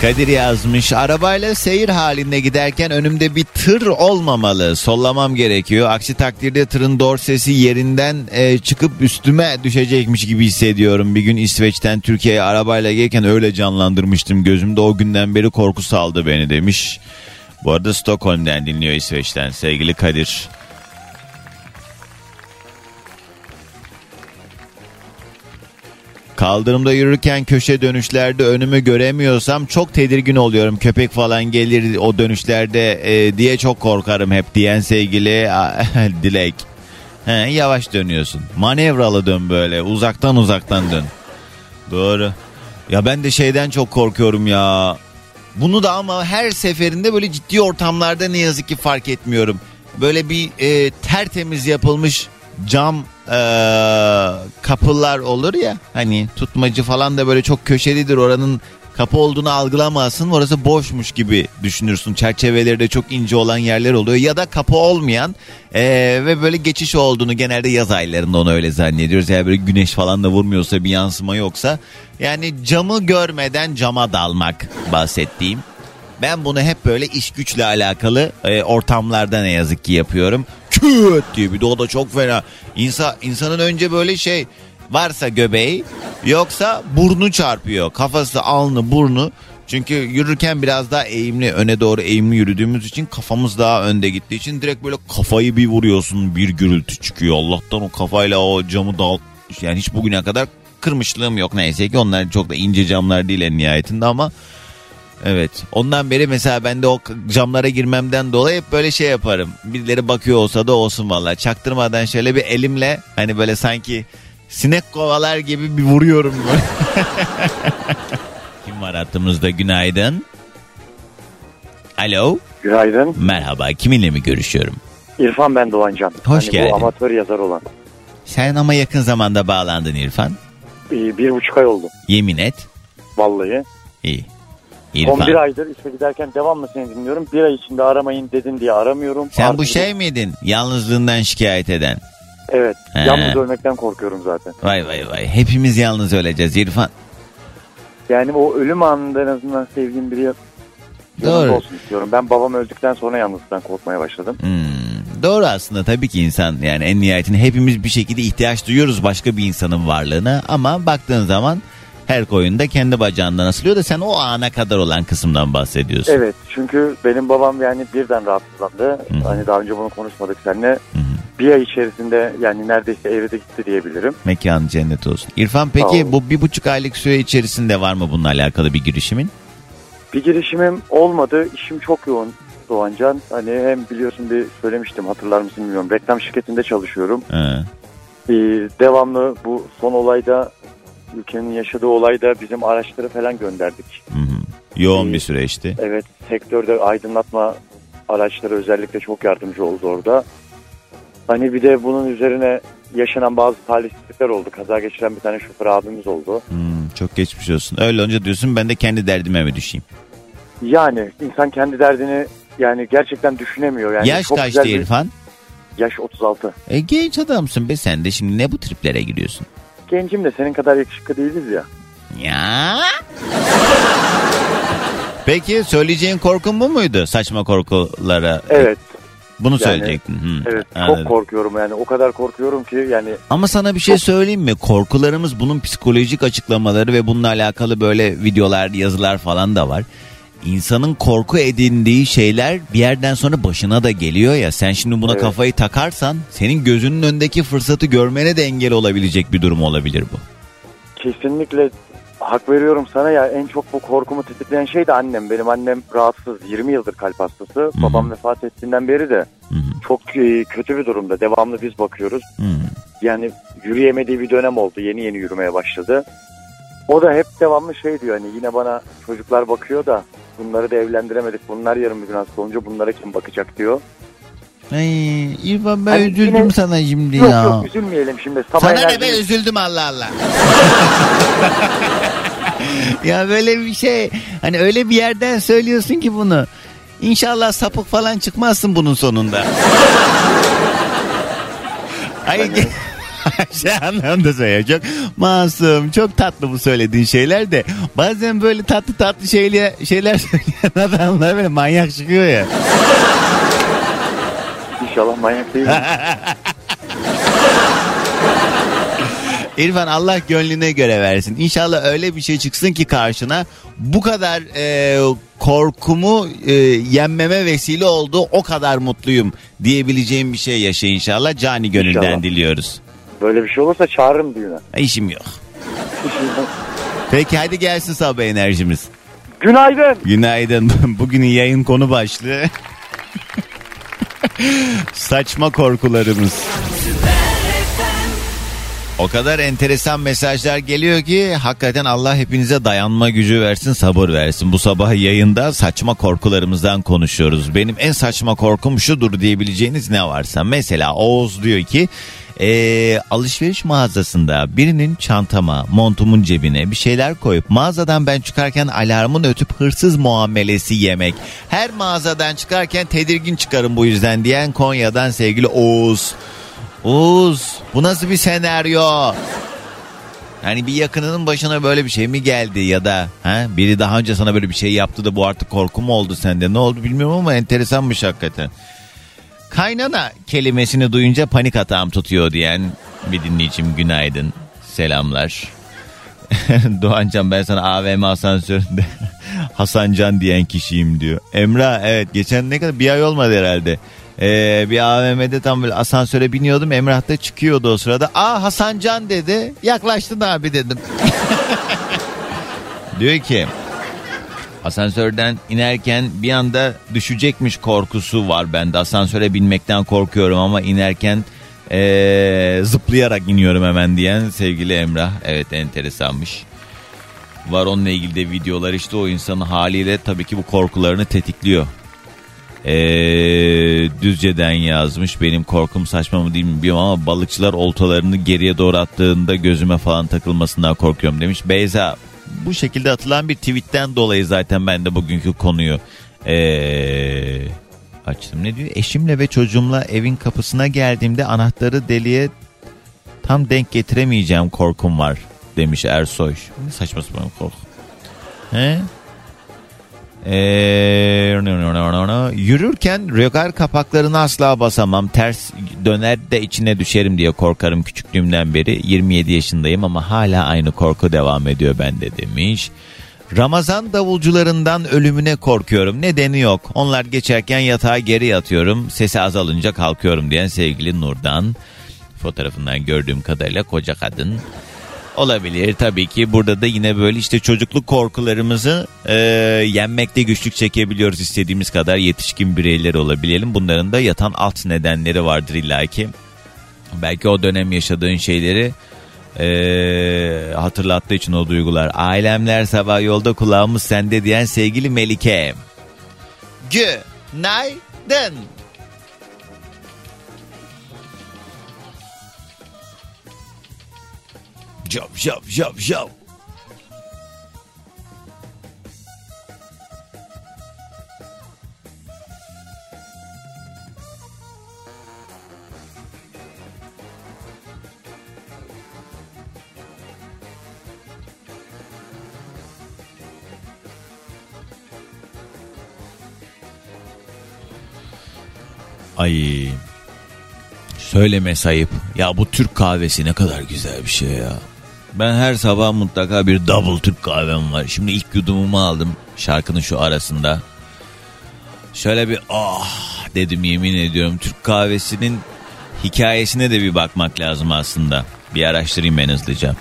Kadir yazmış. Arabayla seyir halinde giderken önümde bir tır olmamalı. Sollamam gerekiyor. Aksi takdirde tırın dorsesi yerinden e, çıkıp üstüme düşecekmiş gibi hissediyorum. Bir gün İsveç'ten Türkiye'ye arabayla gelirken öyle canlandırmıştım. Gözümde o günden beri korku saldı beni demiş. Bu arada Stockholm'den dinliyor İsveç'ten sevgili Kadir. Kaldırımda yürürken köşe dönüşlerde önümü göremiyorsam çok tedirgin oluyorum. Köpek falan gelir o dönüşlerde e, diye çok korkarım hep diyen sevgili Dilek. He, yavaş dönüyorsun. Manevralı dön böyle. Uzaktan uzaktan dön. Doğru. Ya ben de şeyden çok korkuyorum ya. Bunu da ama her seferinde böyle ciddi ortamlarda ne yazık ki fark etmiyorum. Böyle bir e, tertemiz yapılmış cam e, kapılar olur ya hani tutmacı falan da böyle çok köşelidir oranın kapı olduğunu algılamazsın orası boşmuş gibi düşünürsün. Çerçeveleri de çok ince olan yerler oluyor. Ya da kapı olmayan e, ve böyle geçiş olduğunu genelde yaz aylarında onu öyle zannediyoruz. Yani böyle güneş falan da vurmuyorsa bir yansıma yoksa yani camı görmeden cama dalmak bahsettiğim. Ben bunu hep böyle iş güçle alakalı e, ortamlarda ne yazık ki yapıyorum. Küt diye bir de o da çok fena. İnsan, insanın önce böyle şey varsa göbeği yoksa burnu çarpıyor. Kafası, alnı, burnu. Çünkü yürürken biraz daha eğimli, öne doğru eğimli yürüdüğümüz için kafamız daha önde gittiği için direkt böyle kafayı bir vuruyorsun bir gürültü çıkıyor. Allah'tan o kafayla o camı dal yani hiç bugüne kadar kırmışlığım yok neyse ki onlar çok da ince camlar değil en nihayetinde ama Evet. Ondan beri mesela ben de o camlara girmemden dolayı hep böyle şey yaparım. Birileri bakıyor olsa da olsun valla. Çaktırmadan şöyle bir elimle hani böyle sanki sinek kovalar gibi bir vuruyorum böyle. Kim var hattımızda günaydın? Alo. Günaydın. Merhaba. Kiminle mi görüşüyorum? İrfan ben Doğancan. Hoş hani geldin. Bu amatör yazar olan. Sen ama yakın zamanda bağlandın İrfan. Bir, bir buçuk ay oldu. Yemin et. Vallahi. İyi. İrfan. aydır işe giderken devamlı seni dinliyorum. Bir ay içinde aramayın dedin diye aramıyorum. Sen Artık- bu şey miydin? Yalnızlığından şikayet eden. Evet. He. Yalnız ölmekten korkuyorum zaten. Vay vay vay. Hepimiz yalnız öleceğiz İrfan. Yani o ölüm anında en azından sevdiğim biri Doğru. olsun istiyorum. Ben babam öldükten sonra yalnızlıktan korkmaya başladım. Hmm, doğru aslında tabii ki insan yani en nihayetinde hepimiz bir şekilde ihtiyaç duyuyoruz başka bir insanın varlığına ama baktığın zaman her koyun da kendi bacağından asılıyor da sen o ana kadar olan kısımdan bahsediyorsun. Evet çünkü benim babam yani birden rahatsızlandı. Hı. Hani daha önce bunu konuşmadık seninle. Hı hı. Bir ay içerisinde yani neredeyse evrede gitti diyebilirim. Mekanı cennet olsun. İrfan peki bu bir buçuk aylık süre içerisinde var mı bununla alakalı bir girişimin? Bir girişimim olmadı. İşim çok yoğun Doğancan. Hani hem biliyorsun bir söylemiştim hatırlar mısın bilmiyorum. Reklam şirketinde çalışıyorum. Ha. Ee, devamlı bu son olayda ülkenin yaşadığı olayda bizim araçları falan gönderdik. Hı hı. Yoğun İyi. bir süreçti. Evet sektörde aydınlatma araçları özellikle çok yardımcı oldu orada. Hani bir de bunun üzerine yaşanan bazı talihsizlikler oldu. Kaza geçiren bir tane şoför abimiz oldu. Hmm, çok geçmiş olsun. Öyle olunca diyorsun ben de kendi derdime mi düşeyim? Yani insan kendi derdini yani gerçekten düşünemiyor. Yani Yaş çok kaçtı güzel bir- İrfan? Yaş 36. E, genç adamsın be sen de şimdi ne bu triplere giriyorsun? Gencim de senin kadar yakışıklı değiliz ya. Ya. Peki söyleyeceğin korkun bu muydu? Saçma korkulara. Evet. Bunu Yani, söyleyecektin. Hı, Evet anladım. çok korkuyorum yani o kadar korkuyorum ki yani Ama sana bir şey söyleyeyim mi? Korkularımız bunun psikolojik açıklamaları ve bununla alakalı böyle videolar, yazılar falan da var. İnsanın korku edindiği şeyler bir yerden sonra başına da geliyor ya. Sen şimdi buna Evet. kafayı takarsan senin gözünün önündeki fırsatı görmene de engel olabilecek bir durum olabilir bu. kesinlikle hak veriyorum sana ya en çok bu korkumu tetikleyen şey de annem. Benim annem rahatsız 20 yıldır kalp hastası. Babam vefat ettiğinden beri de Hı hı, çok e, kötü bir durumda. Devamlı biz bakıyoruz. hı. Yani yürüyemediği bir dönem oldu. Yeni yeni yürümeye başladı. O da hep devamlı şey diyor hani yine bana çocuklar bakıyor da bunları da evlendiremedik. Bunlar yarın bir gün hasta olunca bunlara kim bakacak diyor. Ay, İrfan ben Hani üzüldüm yine- sana şimdi Yok ya. yok üzülmeyelim şimdi. Sabah Sana ne ben üzüldüm Allah Allah. ya böyle bir şey hani öyle bir yerden söylüyorsun ki bunu. İnşallah sapık falan çıkmazsın bunun sonunda. Ay şey anlamda söylüyor. Çok masum, çok tatlı bu söylediğin şeyler de bazen böyle tatlı tatlı şeyler, şeyler söyleyen adamlar böyle manyak çıkıyor ya. İnşallah manyak değil. İrfan Allah gönlüne göre versin. İnşallah öyle bir şey çıksın ki karşına bu kadar e, korkumu e, yenmeme vesile oldu o kadar mutluyum diyebileceğim bir şey yaşa inşallah. Cani gönülden İnşallah. diliyoruz. Böyle bir şey olursa çağırırım düğüne. E, İşim yok. Peki hadi gelsin sabah enerjimiz. Günaydın. Günaydın. Bugünün yayın konu başlığı. Saçma korkularımız. O kadar enteresan mesajlar geliyor ki hakikaten Allah hepinize dayanma gücü versin, sabır versin. Bu sabah yayında saçma korkularımızdan konuşuyoruz. Benim en saçma korkum şudur diyebileceğiniz ne varsa. Mesela Oğuz diyor ki eee, alışveriş mağazasında birinin çantama, montumun cebine bir şeyler koyup mağazadan ben çıkarken alarmın ötüp hırsız muamelesi yemek. Her mağazadan çıkarken tedirgin çıkarım bu yüzden diyen Konya'dan sevgili Oğuz. Oğuz bu nasıl bir senaryo? Yani bir yakınının başına böyle bir şey mi geldi ya da ha, biri daha önce sana böyle bir şey yaptı da bu artık korku mu oldu sende? Ne oldu bilmiyorum ama enteresanmış hakikaten. Kaynana kelimesini duyunca panik atağım tutuyor diyen bir dinleyicim günaydın. Selamlar. Doğancan ben sana AVM asansöründe Hasancan diyen kişiyim diyor. Emrah evet geçen ne kadar bir ay olmadı herhalde. Ee, bir AVM'de tam böyle asansöre biniyordum. Emrah da çıkıyordu o sırada. Aa Hasancan dedi. Yaklaştın abi dedim. diyor ki asansörden inerken bir anda düşecekmiş korkusu var bende. Asansöre binmekten korkuyorum ama inerken ee, zıplayarak iniyorum hemen diyen sevgili Emrah. Evet enteresanmış. Var onunla ilgili de videolar işte o insanın haliyle tabii ki bu korkularını tetikliyor. Ee, Düzce'den yazmış benim korkum saçma mı değil mi bilmiyorum ama balıkçılar oltalarını geriye doğru attığında gözüme falan takılmasından korkuyorum demiş. Beyza bu şekilde atılan bir tweetten dolayı zaten ben de bugünkü konuyu ee, açtım. Ne diyor? Eşimle ve çocuğumla evin kapısına geldiğimde anahtarı deliğe tam denk getiremeyeceğim korkum var demiş Ersoy. Ne saçma sapan korku. He? Ee, yürürken rögar kapaklarını asla basamam. Ters döner de içine düşerim diye korkarım küçüklüğümden beri. 27 yaşındayım ama hala aynı korku devam ediyor bende demiş. Ramazan davulcularından ölümüne korkuyorum. Nedeni yok. Onlar geçerken yatağa geri yatıyorum. Sesi azalınca kalkıyorum diyen sevgili Nurdan. Fotoğrafından gördüğüm kadarıyla koca kadın. Olabilir tabii ki burada da yine böyle işte çocukluk korkularımızı e, yenmekte güçlük çekebiliyoruz istediğimiz kadar yetişkin bireyler olabilelim. Bunların da yatan alt nedenleri vardır illaki. Belki o dönem yaşadığın şeyleri e, hatırlattığı için o duygular. Ailemler sabah yolda kulağımız sende diyen sevgili Melike. Günaydın. Jump, jump, jump, jump. Ay söyleme sayıp ya bu Türk kahvesi ne kadar güzel bir şey ya. Ben her sabah mutlaka bir double Türk kahvem var. Şimdi ilk yudumumu aldım şarkının şu arasında. Şöyle bir ah dedim yemin ediyorum. Türk kahvesinin hikayesine de bir bakmak lazım aslında. Bir araştırayım ben hızlıca.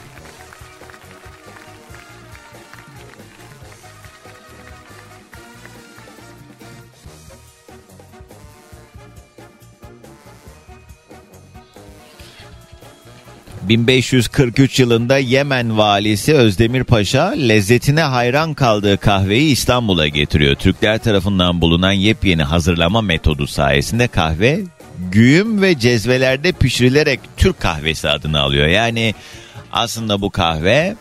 ...1543 yılında Yemen valisi Özdemir Paşa... ...lezzetine hayran kaldığı kahveyi İstanbul'a getiriyor. Türkler tarafından bulunan yepyeni hazırlama metodu sayesinde kahve... güğüm ve cezvelerde pişirilerek Türk kahvesi adını alıyor. Yani aslında bu kahve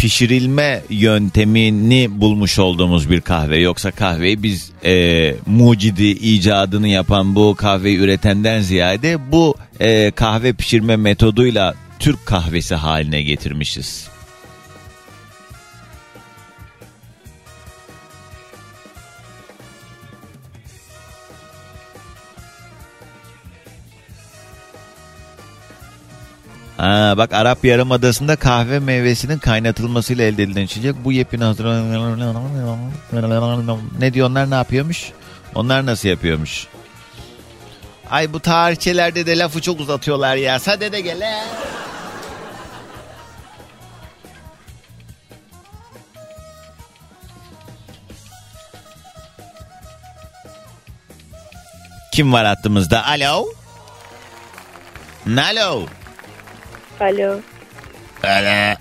pişirilme yöntemini bulmuş olduğumuz bir kahve. Yoksa kahveyi biz e, mucidi icadını yapan bu kahveyi üretenden ziyade bu e, kahve pişirme metoduyla Türk kahvesi haline getirmişiz. Ha, bak Arap Yarımadası'nda kahve meyvesinin kaynatılmasıyla elde edilen içecek. Bu yepyeni hazır... Ne diyor onlar ne yapıyormuş? Onlar nasıl yapıyormuş? Ay bu tarihçelerde de lafı çok uzatıyorlar ya. Sade de gel. he. Kim var hattımızda? Alo? Alo? Alo, Alo.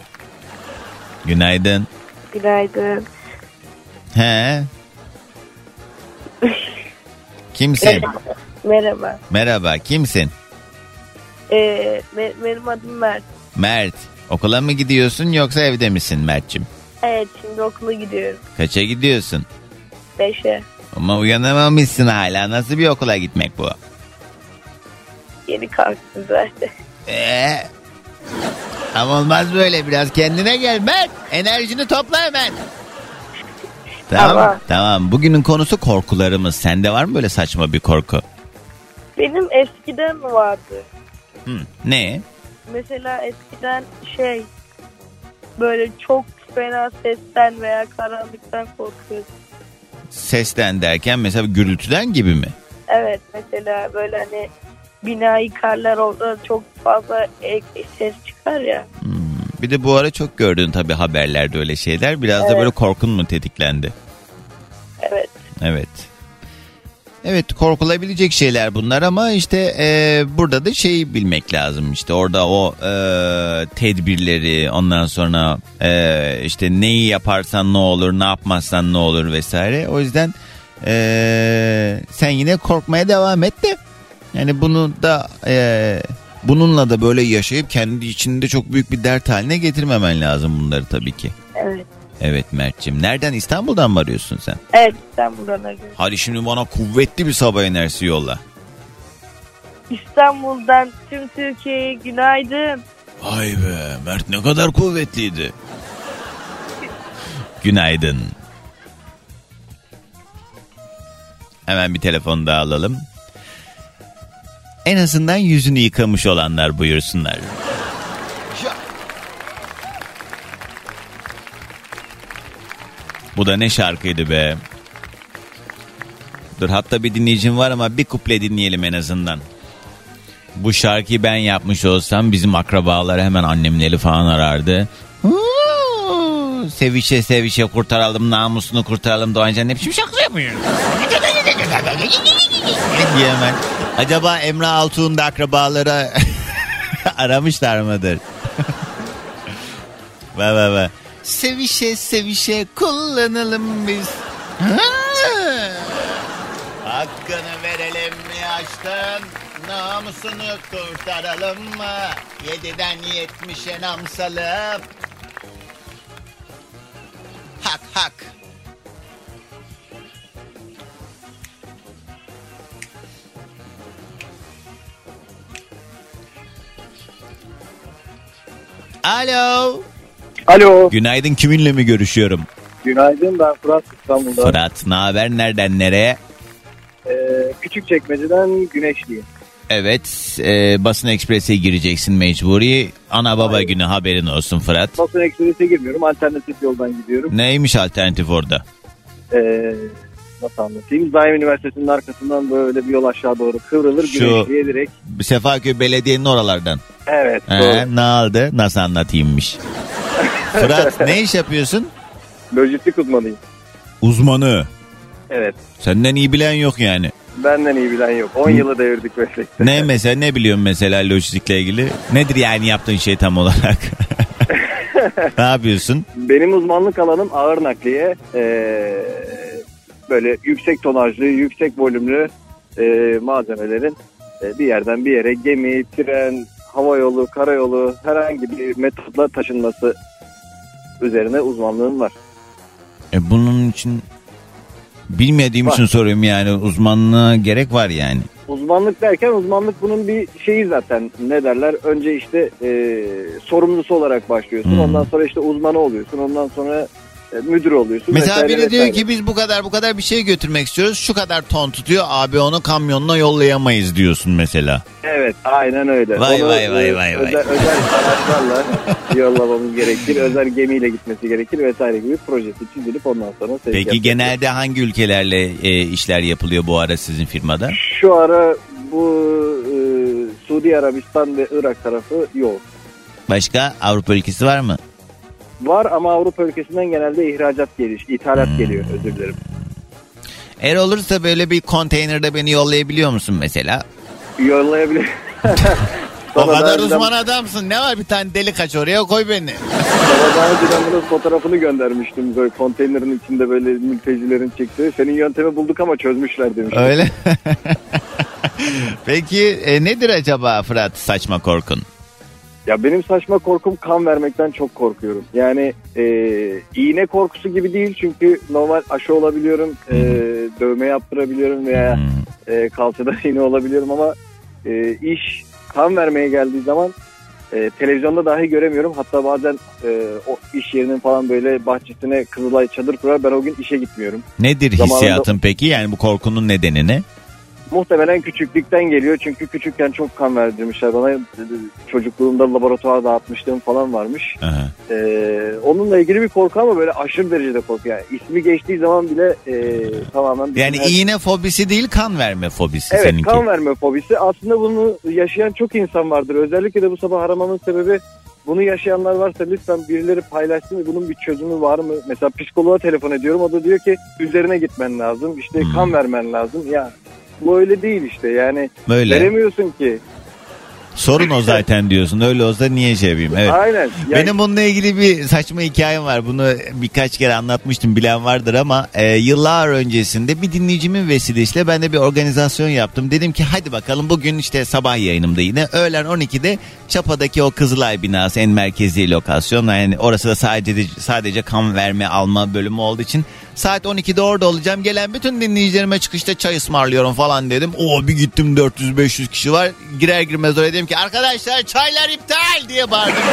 Günaydın. günaydın. He. Kimsin? Merhaba. Merhaba, kimsin? Ee, be- benim adım Mert. Mert. Okula mı gidiyorsun yoksa evde misin Mert'cim? Evet, şimdi okula gidiyorum. Kaça gidiyorsun? Beşe. Ama uyanamamışsın hala. Nasıl bir okula gitmek bu? Yeni kalktım zaten. Ee, ama olmaz böyle. Biraz kendine gel Mert. Enerjini topla hemen. Tamam. Tamam. Tamam. Bugünün konusu korkularımız. Sende var mı böyle saçma bir korku? Benim eskiden vardı. Hı. Ne? Mesela eskiden şey böyle çok fena sesten veya karanlıktan korkuyordum. Sesten derken mesela gürültüden gibi mi? Evet mesela böyle hani bina yıkarlar orada çok fazla ek- ses çıkar ya. Bir de bu ara çok gördün tabii haberlerde öyle şeyler. Biraz da Evet. böyle korkun mu tetiklendi? Evet. Evet. Evet korkulabilecek şeyler bunlar ama işte e, burada da şeyi bilmek lazım işte orada o e, tedbirleri ondan sonra e, işte neyi yaparsan ne olur ne yapmazsan ne olur vesaire o yüzden e, sen yine korkmaya devam et de yani bunu da e, bununla da böyle yaşayıp kendi içinde çok büyük bir dert haline getirmemen lazım bunları tabii ki. Evet. Evet Mert'ciğim nereden İstanbul'dan mı arıyorsun sen? Evet İstanbul'dan arıyorum. Hadi şimdi bana kuvvetli bir sabah enerjisi yolla. İstanbul'dan tüm Türkiye'ye günaydın. Vay be Mert ne kadar kuvvetliydi. Günaydın. Hemen bir telefon daha alalım. En azından yüzünü yıkamış olanlar buyursunlar. Bu da ne şarkıydı be. Dur hatta bir dinleyicim var ama bir kuple dinleyelim en azından. Bu şarkıyı ben yapmış olsam bizim akrabalar hemen annemleri falan arardı. Sevişe sevişe kurtaralım namusunu kurtaralım Doğancan ne biçim şarkı yapıyor? diye hemen. Acaba Emre Altuğ'un da akrabaları aramışlar mıdır? Ve ve ve. Sevişe sevişe kullanalım biz. Hakkını verelim mi aşkın? Namusunu kurtaralım mı? Yediden yetmişe namsalım. Hak hak. Alo. Alo. Günaydın kiminle mi görüşüyorum? Günaydın ben Fırat İstanbul'dan. Fırat ne haber nereden nereye? Ee, küçük çekmeceden Güneşliyim. Evet e, basın eksprese gireceksin mecburi. Ana baba günü haberin olsun Fırat. Basın ekspresine girmiyorum. Alternatif yoldan gidiyorum. Neymiş alternatif orada? Ee, nasıl anlatayım? Daim Üniversitesi'nin arkasından böyle bir yol aşağı doğru kıvrılır. Şu- Güneşli'ye direkt. Sefaköy Belediye'nin oralardan. Evet. Ee, doğru. ne aldı? Nasıl anlatayımmış? Fırat ne iş yapıyorsun? Lojistik uzmanıyım. Uzmanı. Evet. Senden iyi bilen yok yani. Benden iyi bilen yok. 10 yılı devirdik meslekte. Ne mesela ne biliyorsun mesela lojistikle ilgili? Nedir yani yaptığın şey tam olarak? ne yapıyorsun? Benim uzmanlık alanım ağır nakliye. Ee, böyle yüksek tonajlı, yüksek volümlü e, malzemelerin e, bir yerden bir yere gemi, tren, hava yolu, karayolu herhangi bir metotla taşınması üzerine uzmanlığım var. E bunun için bilmediğim Var. için soruyorum yani uzmanlığa gerek var yani. Uzmanlık derken uzmanlık bunun bir şeyi zaten ne derler önce işte e, sorumlusu olarak başlıyorsun Hmm. ondan sonra işte uzmanı oluyorsun ondan sonra müdür oluyorsun. Mesela vesaire biri diyor vesaire. ki biz bu kadar bu kadar bir şey götürmek istiyoruz. Şu kadar ton tutuyor. Abi onu kamyonla yollayamayız diyorsun mesela. Evet aynen öyle. Vay, Onu, vay, vay, e, vay, vay. Özel, özel araçlarla yollamamız gerekir. Özel gemiyle gitmesi gerekir vesaire gibi projesi çizilip ondan sonra sevk Peki yapılır. genelde hangi ülkelerle e, işler yapılıyor bu ara sizin firmada? Şu ara bu e, Suudi Arabistan ve Irak tarafı yok. Başka Avrupa ülkesi var mı? Var ama Avrupa ülkesinden genelde ihracat geliş, ithalat Hmm. geliyor özür dilerim. Eğer olursa böyle bir konteynerde beni yollayabiliyor musun mesela? Yollayabilir. o kadar uzman adamsın. Ne var bir tane deli kaç oraya koy beni. Sana daha önce ben bunun fotoğrafını göndermiştim. Böyle konteynerin içinde böyle mültecilerin çektiği. Senin yöntemi bulduk ama çözmüşler demiş. Öyle. Peki e, nedir acaba Fırat saçma korkun? Ya benim saçma korkum kan vermekten çok korkuyorum. Yani e, iğne korkusu gibi değil çünkü normal aşı olabiliyorum, e, dövme yaptırabiliyorum veya e, kalçada iğne olabiliyorum ama e, iş kan vermeye geldiği zaman e, televizyonda dahi göremiyorum. Hatta bazen e, o iş yerinin falan böyle bahçesine Kızılay çadır kurar ben o gün işe gitmiyorum. Nedir Zamanında- hissiyatın peki? Yani bu korkunun nedeni ne? Muhtemelen küçüklükten geliyor çünkü küçükken çok kan verdirmişler bana. Çocukluğumda laboratuvar dağıtmışlığım falan varmış. Aha. Ee, onunla ilgili bir korku ama böyle aşırı derecede korku. Yani ismi geçtiği zaman bile e, tamamen... Yani her- iğne fobisi değil kan verme fobisi Evet seninki. kan verme fobisi. Aslında bunu yaşayan çok insan vardır. Özellikle de bu sabah aramamın sebebi bunu yaşayanlar varsa lütfen birileri paylaşsın ve bunun bir çözümü var mı? Mesela psikoloğa telefon ediyorum. O da diyor ki üzerine gitmen lazım. İşte Hmm. kan vermen lazım. Ya bu öyle değil işte. Yani Böyle. veremiyorsun ki. Sorun o zaten diyorsun. Öyle olsa niye şey yapayım? Evet. Aynen. Yani Benim bununla ilgili bir saçma hikayem var. Bunu birkaç kere anlatmıştım bilen vardır ama e, yıllar öncesinde bir dinleyicimin vesilesiyle ben de bir organizasyon yaptım. Dedim ki hadi bakalım bugün işte sabah yayınımda yine öğlen 12'de Çapa'daki o Kızılay binası en merkezi lokasyon. Yani orası da sadece sadece kan verme alma bölümü olduğu için saat 12'de orada olacağım. Gelen bütün dinleyicilerime çıkışta çay ısmarlıyorum falan dedim. O bir gittim 400-500 kişi var. Girer girmez oraya dedim ki arkadaşlar çaylar iptal diye bağırdım.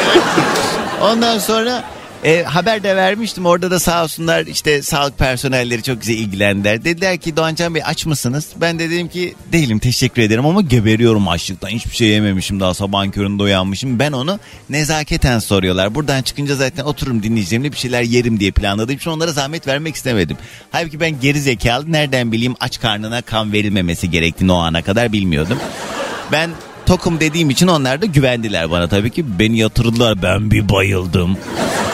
Ondan sonra e, haber de vermiştim. Orada da sağ olsunlar işte sağlık personelleri çok güzel ilgilendiler. Dediler ki Doğancan Bey aç mısınız? Ben de dedim ki değilim teşekkür ederim ama geberiyorum açlıktan. Hiçbir şey yememişim daha sabahın köründe uyanmışım. Ben onu nezaketen soruyorlar. Buradan çıkınca zaten otururum dinleyicilerimle bir şeyler yerim diye planladığım için onlara zahmet vermek istemedim. Halbuki ben geri zekalı nereden bileyim aç karnına kan verilmemesi gerektiğini o ana kadar bilmiyordum. Ben tokum dediğim için onlar da güvendiler bana tabii ki. Beni yatırdılar ben bir bayıldım.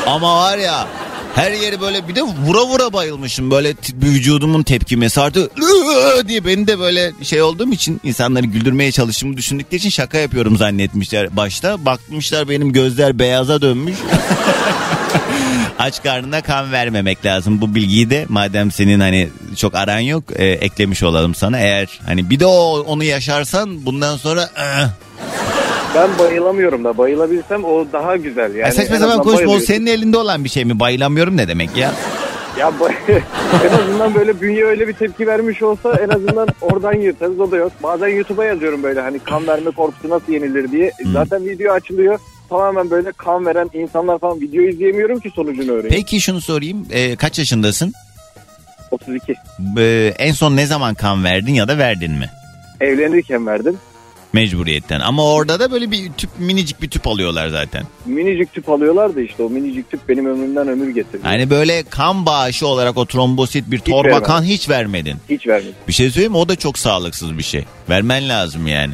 Ama var ya her yeri böyle bir de vura vura bayılmışım. Böyle vücudumun tepkimesi artık "Iıı" diye beni de böyle şey olduğum için insanları güldürmeye çalıştığımı düşündükleri için şaka yapıyorum zannetmişler başta. Bakmışlar benim gözler beyaza dönmüş. Aç karnına kan vermemek lazım. Bu bilgiyi de madem senin hani çok aran yok e, eklemiş olalım sana. Eğer hani bir de o onu yaşarsan bundan sonra eh. ben bayılamıyorum da bayılabilsem o daha güzel. Yani Ya saçma sapan konuşma o senin elinde olan bir şey mi? Bayılamıyorum ne demek ya? Ya en azından böyle bünye öyle bir tepki vermiş olsa en azından oradan yırtarız o da yok. Bazen YouTube'a yazıyorum böyle hani kan verme korkusu nasıl yenilir diye. Zaten video açılıyor. Tamamen böyle kan veren insanlar falan video izleyemiyorum ki sonucunu öğreneyim. Peki şunu sorayım. e, kaç yaşındasın? 32. E, en son ne zaman kan verdin ya da verdin mi? Evlenirken verdim. Mecburiyetten. Ama orada da böyle bir tüp minicik bir tüp alıyorlar zaten. Minicik tüp alıyorlar da işte o minicik tüp benim ömrümden ömür getirdi. Yani böyle kan bağışı olarak o trombosit bir torba vermedim. kan hiç vermedin. Hiç vermedim. Bir şey söyleyeyim mi? O da çok sağlıksız bir şey. Vermen lazım yani.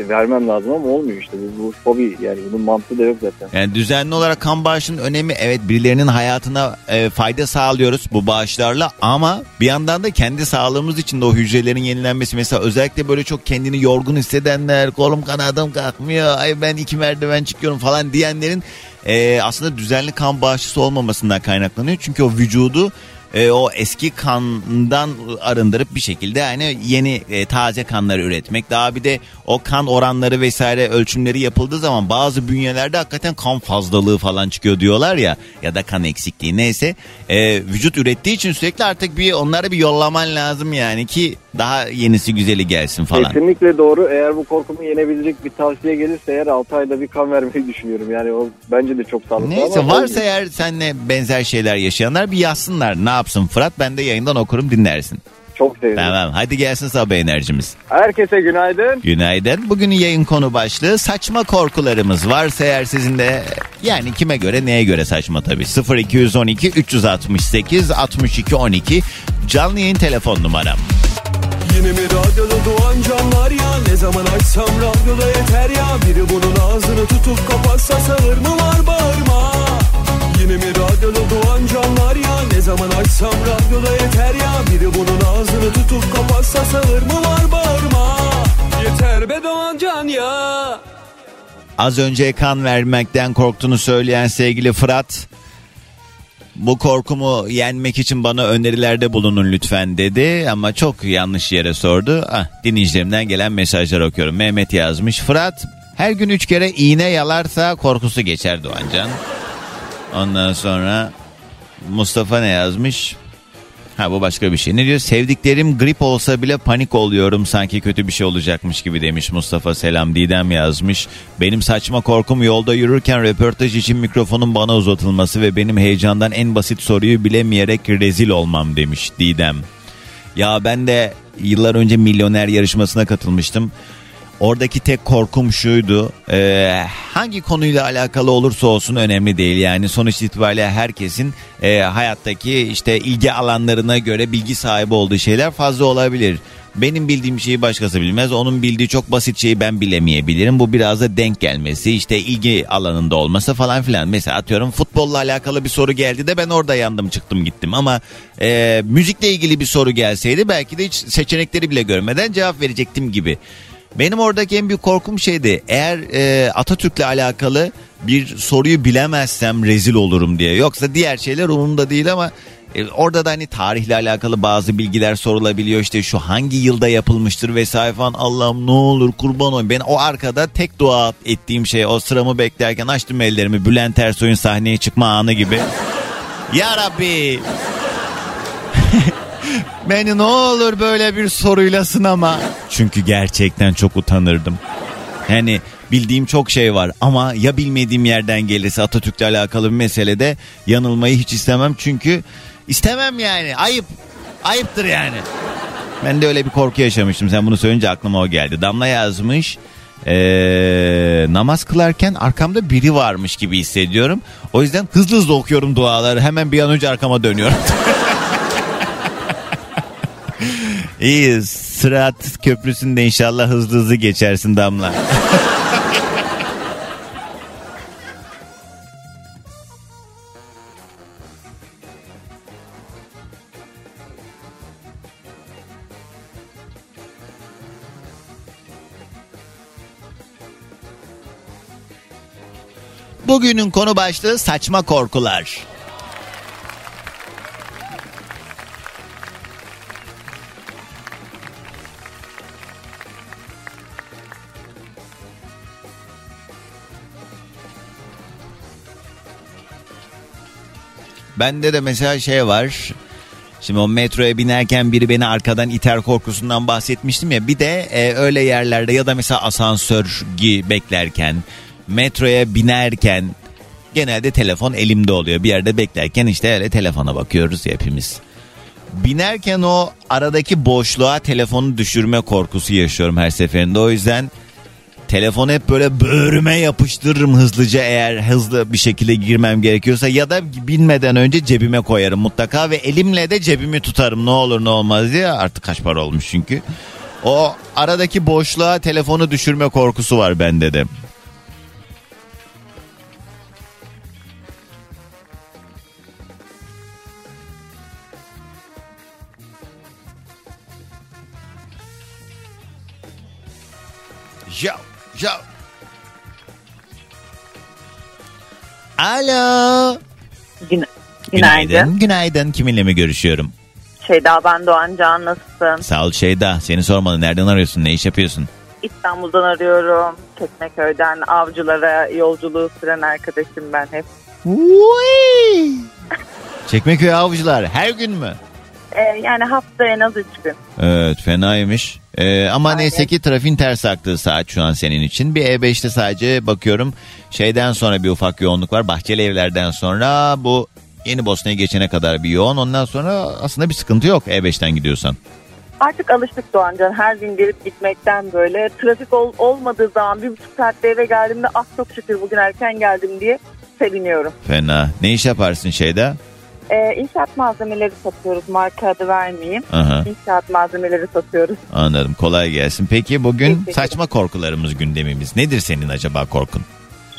İşte vermem lazım ama olmuyor işte. Bu, bu fobi yani bunun mantığı da yok zaten. Yani düzenli olarak kan bağışının önemi evet birilerinin hayatına e, fayda sağlıyoruz bu bağışlarla ama bir yandan da kendi sağlığımız için de o hücrelerin yenilenmesi mesela özellikle böyle çok kendini yorgun hissedenler kolum kanadım kalkmıyor ay ben iki merdiven çıkıyorum falan diyenlerin e, aslında düzenli kan bağışçısı olmamasından kaynaklanıyor çünkü o vücudu e, o eski kandan arındırıp bir şekilde hani yeni e, taze kanları üretmek. Daha bir de o kan oranları vesaire ölçümleri yapıldığı zaman bazı bünyelerde hakikaten kan fazlalığı falan çıkıyor diyorlar ya ya da kan eksikliği neyse. E, vücut ürettiği için sürekli artık bir onlara bir yollaman lazım yani ki daha yenisi güzeli gelsin falan. Kesinlikle doğru. Eğer bu korkumu yenebilecek bir tavsiye gelirse eğer 6 ayda bir kan vermeyi düşünüyorum. Yani o bence de çok sağlıklı Neyse varsa eğer seninle benzer şeyler yaşayanlar bir yazsınlar. Ne yapsın Fırat? Ben de yayından okurum dinlersin. çok sevdim. Tamam hadi gelsin sabah enerjimiz. Herkese günaydın. Günaydın. Bugünün yayın konu başlığı saçma korkularımız. Varsa eğer sizin de yani kime göre neye göre saçma tabii. 0212 368 62 12 canlı yayın telefon numaram. Yine mi radyoda doğan canlar ya Ne zaman açsam radyoda yeter ya Biri bunun ağzını tutup kapatsa sağır mı var bağırma Yine mi radyoda doğan canlar ya Ne zaman açsam radyoda yeter ya Biri bunun ağzını tutup kapatsa sağır mı var bağırma Yeter be doğan can ya Az önce kan vermekten korktuğunu söyleyen sevgili Fırat bu korkumu yenmek için bana önerilerde bulunun lütfen dedi ama çok yanlış yere sordu. Ah, dinleyicilerimden gelen mesajlar okuyorum. Mehmet yazmış. Fırat her gün üç kere iğne yalarsa korkusu geçer Doğancan. Ondan sonra Mustafa ne yazmış? Ha bu başka bir şey. Ne diyor? Sevdiklerim grip olsa bile panik oluyorum. Sanki kötü bir şey olacakmış gibi demiş Mustafa Selam. Didem yazmış. Benim saçma korkum yolda yürürken röportaj için mikrofonun bana uzatılması ve benim heyecandan en basit soruyu bilemeyerek rezil olmam demiş Didem. Ya ben de yıllar önce milyoner yarışmasına katılmıştım. Oradaki tek korkum şuydu. e, hangi konuyla alakalı olursa olsun önemli değil. Yani sonuç itibariyle herkesin e, hayattaki işte ilgi alanlarına göre bilgi sahibi olduğu şeyler fazla olabilir. Benim bildiğim şeyi başkası bilmez. Onun bildiği çok basit şeyi ben bilemeyebilirim. Bu biraz da denk gelmesi, işte ilgi alanında olması falan filan. Mesela atıyorum futbolla alakalı bir soru geldi de ben orada yandım çıktım gittim. Ama e, müzikle ilgili bir soru gelseydi belki de hiç seçenekleri bile görmeden cevap verecektim gibi. Benim oradaki en büyük korkum şeydi. Eğer e, Atatürk'le alakalı bir soruyu bilemezsem rezil olurum diye. Yoksa diğer şeyler umurumda değil ama e, orada da hani tarihle alakalı bazı bilgiler sorulabiliyor. İşte şu hangi yılda yapılmıştır vesaire falan. Allah'ım ne olur kurban olayım. Ben o arkada tek dua ettiğim şey o sıramı beklerken açtım ellerimi. Bülent Ersoy'un sahneye çıkma anı gibi. ya Rabbi. Beni ne olur böyle bir soruyla sınama. Çünkü gerçekten çok utanırdım. Yani bildiğim çok şey var ama ya bilmediğim yerden gelirse Atatürk'le alakalı bir meselede yanılmayı hiç istemem. Çünkü istemem yani ayıp. Ayıptır yani. Ben de öyle bir korku yaşamıştım. Sen bunu söyleyince aklıma o geldi. Damla yazmış. Ee, namaz kılarken arkamda biri varmış gibi hissediyorum. O yüzden hızlı hızlı okuyorum duaları. Hemen bir an önce arkama dönüyorum. İyi Sırat Köprüsü'nde inşallah hızlı hızlı geçersin Damla. Bugünün konu başlığı saçma korkular. Bende de mesela şey var. Şimdi o metroya binerken biri beni arkadan iter korkusundan bahsetmiştim ya. Bir de e, öyle yerlerde ya da mesela asansör beklerken, metroya binerken genelde telefon elimde oluyor. Bir yerde beklerken işte öyle telefona bakıyoruz ya hepimiz. Binerken o aradaki boşluğa telefonu düşürme korkusu yaşıyorum her seferinde. O yüzden Telefonu hep böyle böğrüme yapıştırırım hızlıca eğer hızlı bir şekilde girmem gerekiyorsa ya da binmeden önce cebime koyarım mutlaka ve elimle de cebimi tutarım ne olur ne olmaz diye artık kaç para olmuş çünkü. O aradaki boşluğa telefonu düşürme korkusu var bende de. Yo. Alo. Güna- Günaydın. Günaydın. Kiminle mi görüşüyorum? Şeyda ben Doğan Can nasılsın? Sağ ol Şeyda. Seni sormalı. Nereden arıyorsun? Ne iş yapıyorsun? İstanbul'dan arıyorum. Çekmeköy'den avcılara yolculuğu süren arkadaşım ben hep. Çekmeköy avcılar. Her gün mü? Ee, yani hafta en az 3 gün. Evet fenaymış. Ee, ama Aynen. neyse ki trafiğin ters aktığı saat şu an senin için. Bir E5'te sadece bakıyorum şeyden sonra bir ufak yoğunluk var. Bahçeli evlerden sonra bu Yeni Bosna'ya geçene kadar bir yoğun. Ondan sonra aslında bir sıkıntı yok E5'ten gidiyorsan. Artık alıştık Doğancan. Her gün gelip gitmekten böyle. Trafik ol- olmadığı zaman bir buçuk saatte eve geldiğimde ah çok şükür bugün erken geldim diye seviniyorum. Fena. Ne iş yaparsın şeyde? Ee, inşaat malzemeleri satıyoruz. Marka adı vermeyeyim. Aha. İnşaat malzemeleri satıyoruz. Anladım. Kolay gelsin. Peki bugün Teşekkür saçma korkularımız gündemimiz. Nedir senin acaba korkun?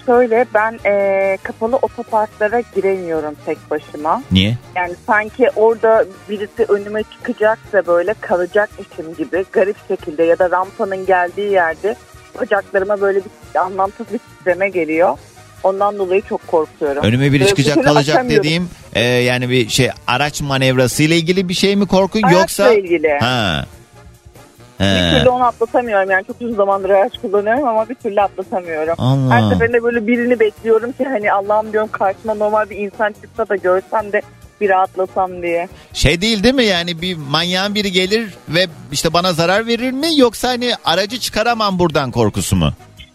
Şöyle ben ee, kapalı otoparklara giremiyorum tek başıma. Niye? Yani sanki orada birisi önüme çıkacak da böyle kalacakmışım gibi garip şekilde ya da rampanın geldiği yerde bacaklarıma böyle bir anlamsız bir titreme geliyor. Ondan dolayı çok korkuyorum. Önüme biri çıkacak kalacak dediğim e, yani bir şey araç manevrası ile ilgili bir şey mi korkun Araçla yoksa? ilgili. Ha. Bir türlü onu atlatamıyorum. Yani çok uzun zamandır araç kullanıyorum ama bir türlü atlatamıyorum. Allah. Her seferinde böyle birini bekliyorum ki hani Allah'ım diyorum karşıma normal bir insan çıksa da görsem de bir rahatlasam diye. Şey değil değil mi yani bir manyağın biri gelir ve işte bana zarar verir mi yoksa hani aracı çıkaramam buradan korkusu mu?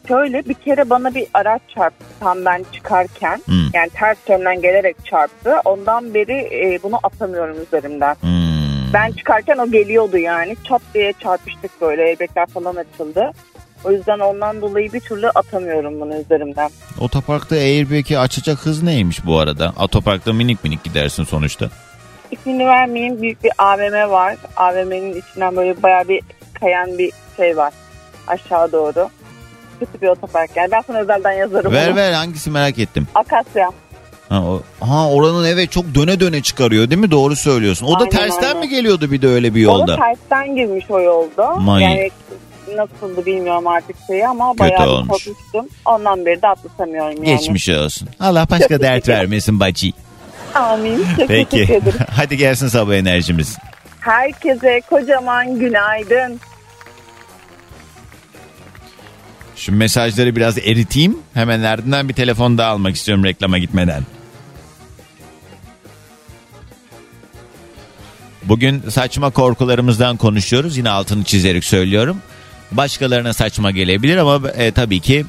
Şöyle bir kere bana bir araç çarptı tam ben çıkarken. Hmm. Yani ters yönden gelerek çarptı. Ondan beri e, bunu atamıyorum üzerimden. Hmm. Ben çıkarken o geliyordu yani. Çat diye çarpıştık böyle. Airbagler falan açıldı. O yüzden ondan dolayı bir türlü atamıyorum bunu üzerimden. Otoparkta airbag'i açacak hız neymiş bu arada? Otoparkta minik minik gidersin sonuçta. İsmini vermeyeyim. Büyük bir AVM var. AVM'nin içinden böyle bayağı bir kayan bir şey var. Aşağı doğru. Kötü bir otopark yani. Ben sana özelden yazarım. Ver onu. ver hangisi merak ettim. Akasya. Ha, o, ha oranın evet çok döne döne çıkarıyor değil mi? Doğru söylüyorsun. O da Aynen, tersten aynen. mi geliyordu bir de öyle bir O yolda? da tersten girmiş o yolda. Manyak. Yani nasıldı bilmiyorum artık şeyi ama Kötü bayağı olmuş. korkmuştum. Ondan beri de atlatamıyorum yani. Geçmiş olsun. Allah başka dert vermesin bacı. Amin. Çok Peki. Hadi gelsin sabah enerjimiz. Herkese kocaman günaydın. Şu mesajları biraz eriteyim. Hemen ardından bir telefon daha almak istiyorum reklama gitmeden. Bugün saçma korkularımızdan konuşuyoruz. Yine altını çizerek söylüyorum. Başkalarına saçma gelebilir ama e, tabii ki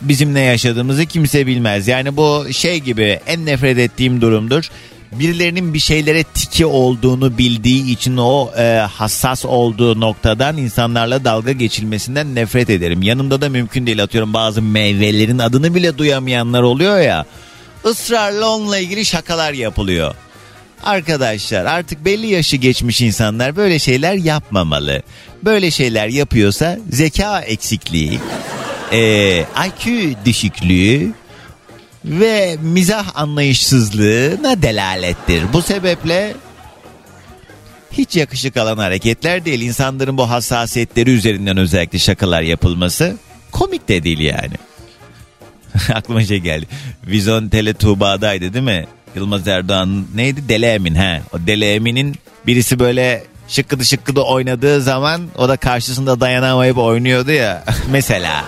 bizim ne yaşadığımızı kimse bilmez. Yani bu şey gibi en nefret ettiğim durumdur. Birilerinin bir şeylere tiki olduğunu bildiği için o e, hassas olduğu noktadan insanlarla dalga geçilmesinden nefret ederim. Yanımda da mümkün değil atıyorum bazı meyvelerin adını bile duyamayanlar oluyor ya. Israrla onunla ilgili şakalar yapılıyor. Arkadaşlar artık belli yaşı geçmiş insanlar böyle şeyler yapmamalı. Böyle şeyler yapıyorsa zeka eksikliği, e, IQ düşüklüğü ve mizah anlayışsızlığına delalettir. Bu sebeple hiç yakışık alan hareketler değil. İnsanların bu hassasiyetleri üzerinden özellikle şakalar yapılması komik de değil yani. Aklıma şey geldi. Vizon Tele Tuğba'daydı değil mi? Yılmaz Erdoğan neydi? Deli Emin. He. O Deli Emin'in birisi böyle şıkkıdı şıkkıdı oynadığı zaman o da karşısında dayanamayıp oynuyordu ya. Mesela.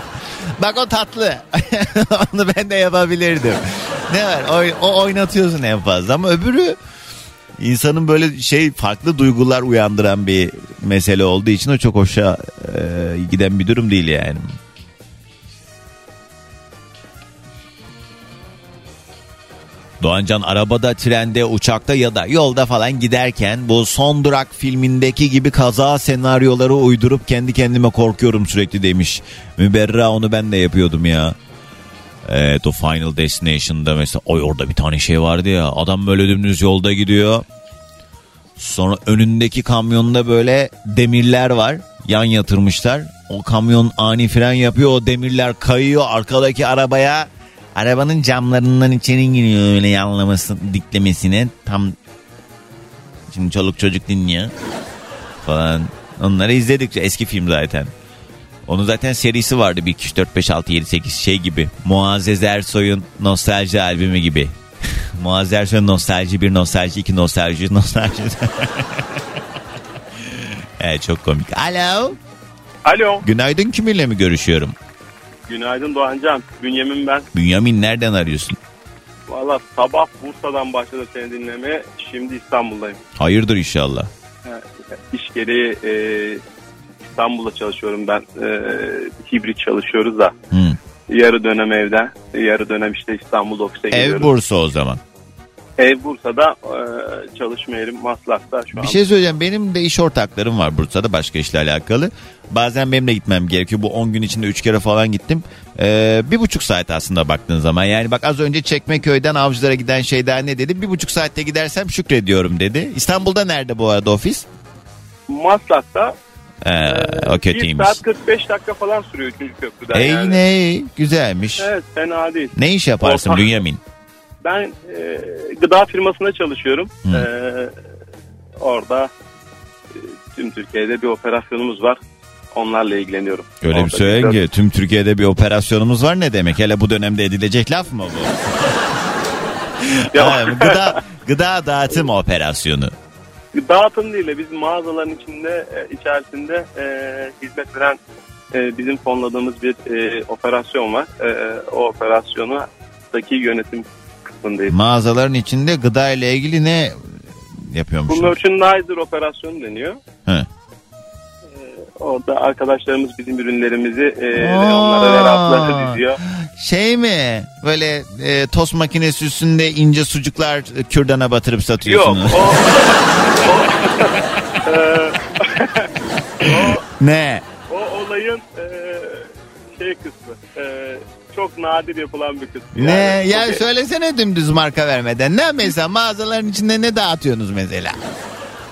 Bak o tatlı. Onu ben de yapabilirdim. Ne var? O, o oynatıyorsun en fazla ama öbürü insanın böyle şey farklı duygular uyandıran bir mesele olduğu için o çok hoşa e, giden bir durum değil yani. Doğancan arabada, trende, uçakta ya da yolda falan giderken bu son durak filmindeki gibi kaza senaryoları uydurup kendi kendime korkuyorum sürekli demiş. Müberra onu ben de yapıyordum ya. Evet o Final Destination'da mesela oy orada bir tane şey vardı ya adam böyle dümdüz yolda gidiyor. Sonra önündeki kamyonda böyle demirler var yan yatırmışlar. O kamyon ani fren yapıyor o demirler kayıyor arkadaki arabaya arabanın camlarından içeri giriyor öyle yanlaması diklemesine tam şimdi çoluk çocuk dinliyor falan onları izledik eski film zaten. Onun zaten serisi vardı 1 2 3 4 5 6 7 8 şey gibi. Muazzez Ersoy'un nostalji albümü gibi. Muazzer Söz nostalji bir nostalji iki nostalji nostalji. evet çok komik. Alo. Alo. Günaydın kiminle mi görüşüyorum? Günaydın Doğancan. Bünyamin ben. Bünyamin nereden arıyorsun? Valla sabah Bursa'dan başladı seni dinlemeye. Şimdi İstanbul'dayım. Hayırdır inşallah. İş gereği e, İstanbul'da çalışıyorum ben. E, hibrit çalışıyoruz da. Hı. Yarı dönem evden, yarı dönem işte İstanbul ofise Ev geliyoruz. Bursa o zaman. Ev Bursa'da e, çalışma yerim Maslak'ta şu an. Bir şey söyleyeceğim. Benim de iş ortaklarım var Bursa'da başka işle alakalı. Bazen benim de gitmem gerekiyor. Bu 10 gün içinde 3 kere falan gittim. Ee, bir buçuk saat aslında baktığın zaman. Yani bak az önce Çekmeköy'den Avcılar'a giden şeyden ne dedi? Bir buçuk saatte gidersem şükrediyorum dedi. İstanbul'da nerede bu arada ofis? Maslak'ta Ee, o 1 kötüymüş. saat 45 dakika falan sürüyor 3. köprüden E yani. yine güzelmiş. Evet fena değil. Ne iş yaparsın Orta- Bünyamin? Ben e, gıda firmasında çalışıyorum. Hı. E, orada e, tüm Türkiye'de bir operasyonumuz var. Onlarla ilgileniyorum. Öyle bir söyleyin ki tüm Türkiye'de bir operasyonumuz var ne demek? Hele bu dönemde edilecek laf mı bu? Ya- Ha, gıda, gıda dağıtım operasyonu. Dağıtım değil de biz mağazaların içinde e, içerisinde e, hizmet veren e, bizim fonladığımız bir e, operasyon var. E, o operasyonu daki yönetim kısmındayız. Mağazaların içinde gıda ile ilgili ne Bu yapıyormuş? merchandiser operasyonu deniyor. He. Orada arkadaşlarımız bizim ürünlerimizi e, onlara raflara diziyor. Şey mi? Böyle e, tost makinesi üstünde ince sucuklar e, kürdana batırıp Yok satıyorsunuz. o, o, e, Ne? Çok nadir yapılan bir kısmı. Ne? Yani, Ya Okey. söylesene dümdüz marka vermeden. Ne mesela mağazaların içinde ne dağıtıyorsunuz mesela?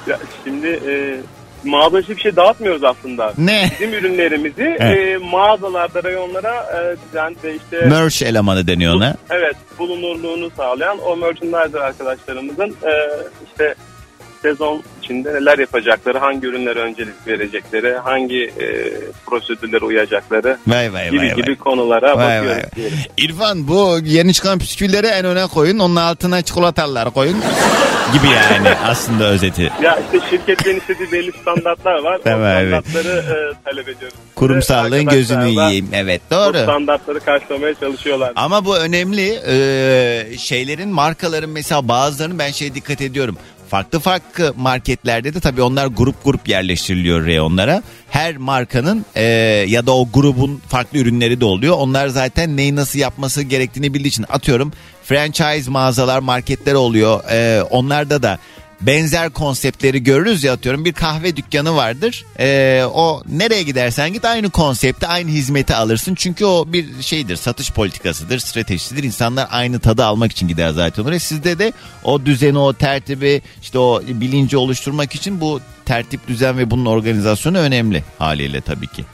Ya şimdi e, mağaza içi bir şey dağıtmıyoruz aslında. Ne? Bizim ürünlerimizi Evet. e, mağazalarda, reyonlara e, düzen ve işte Merch elemanı deniyor ona. evet bulunurluğunu sağlayan o merchandiser arkadaşlarımızın e, işte sezon içinde neler yapacakları, hangi ürünlere öncelik verecekleri, hangi e, prosedürlere uyacakları Vay vay gibi vay gibi vay. konulara Vay bakıyoruz. vay. diyelim. İrfan bu yeni çıkan bisküvileri en öne koyun. Onun altına çikolatalar koyun. gibi yani aslında özeti. Ya işte şirketlerin istediği belli standartlar var. Tamam, o evet. standartları e, talep ediyoruz. Kurumsallığın gözünü yiyeyim. Evet O doğru. standartları karşılamaya çalışıyorlar. Ama bu önemli. Ee, şeylerin markaların mesela bazılarının ben şey dikkat ediyorum. Farklı farklı marketlerde de tabii onlar grup grup yerleştiriliyor reyonlara. Her markanın e, ya da o grubun farklı ürünleri de oluyor. Onlar zaten neyi nasıl yapması gerektiğini bildiği için atıyorum franchise mağazalar marketler oluyor. Ee, onlarda da benzer konseptleri görürüz ya atıyorum bir kahve dükkanı vardır. Ee, o nereye gidersen git aynı konsepte aynı hizmeti alırsın. Çünkü o bir şeydir satış politikasıdır stratejisidir. İnsanlar aynı tadı almak için gider zaten oraya. Sizde de o düzeni o tertibi işte o bilinci oluşturmak için bu tertip düzen ve bunun organizasyonu önemli haliyle tabii ki.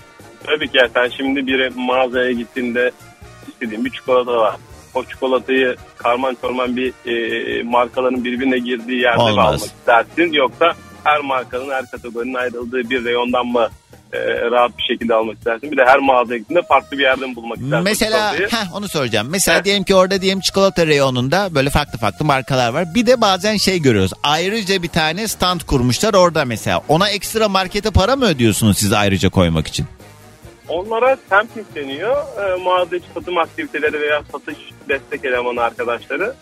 Tabii ki ya sen şimdi bir mağazaya gittiğinde istediğin bir çikolata var. O çikolatayı karman çorman bir e, markaların birbirine girdiği yerde mi Olmaz. almak istersin yoksa her markanın her kategorinin ayrıldığı bir reyondan mı e, rahat bir şekilde almak istersin? Bir de her mağazaya gittiğinde farklı bir yerden bulmak istersin. Mesela heh, onu soracağım. Mesela Heh. diyelim ki orada diyelim çikolata reyonunda böyle farklı farklı markalar var. Bir de bazen şey görüyoruz. Ayrıca bir tane stand kurmuşlar orada mesela. Ona ekstra markete para mı ödüyorsunuz siz ayrıca koymak için? Onlara sampling deniyor. E, mağaza içi satım aktiviteleri veya satış destek elemanı arkadaşları.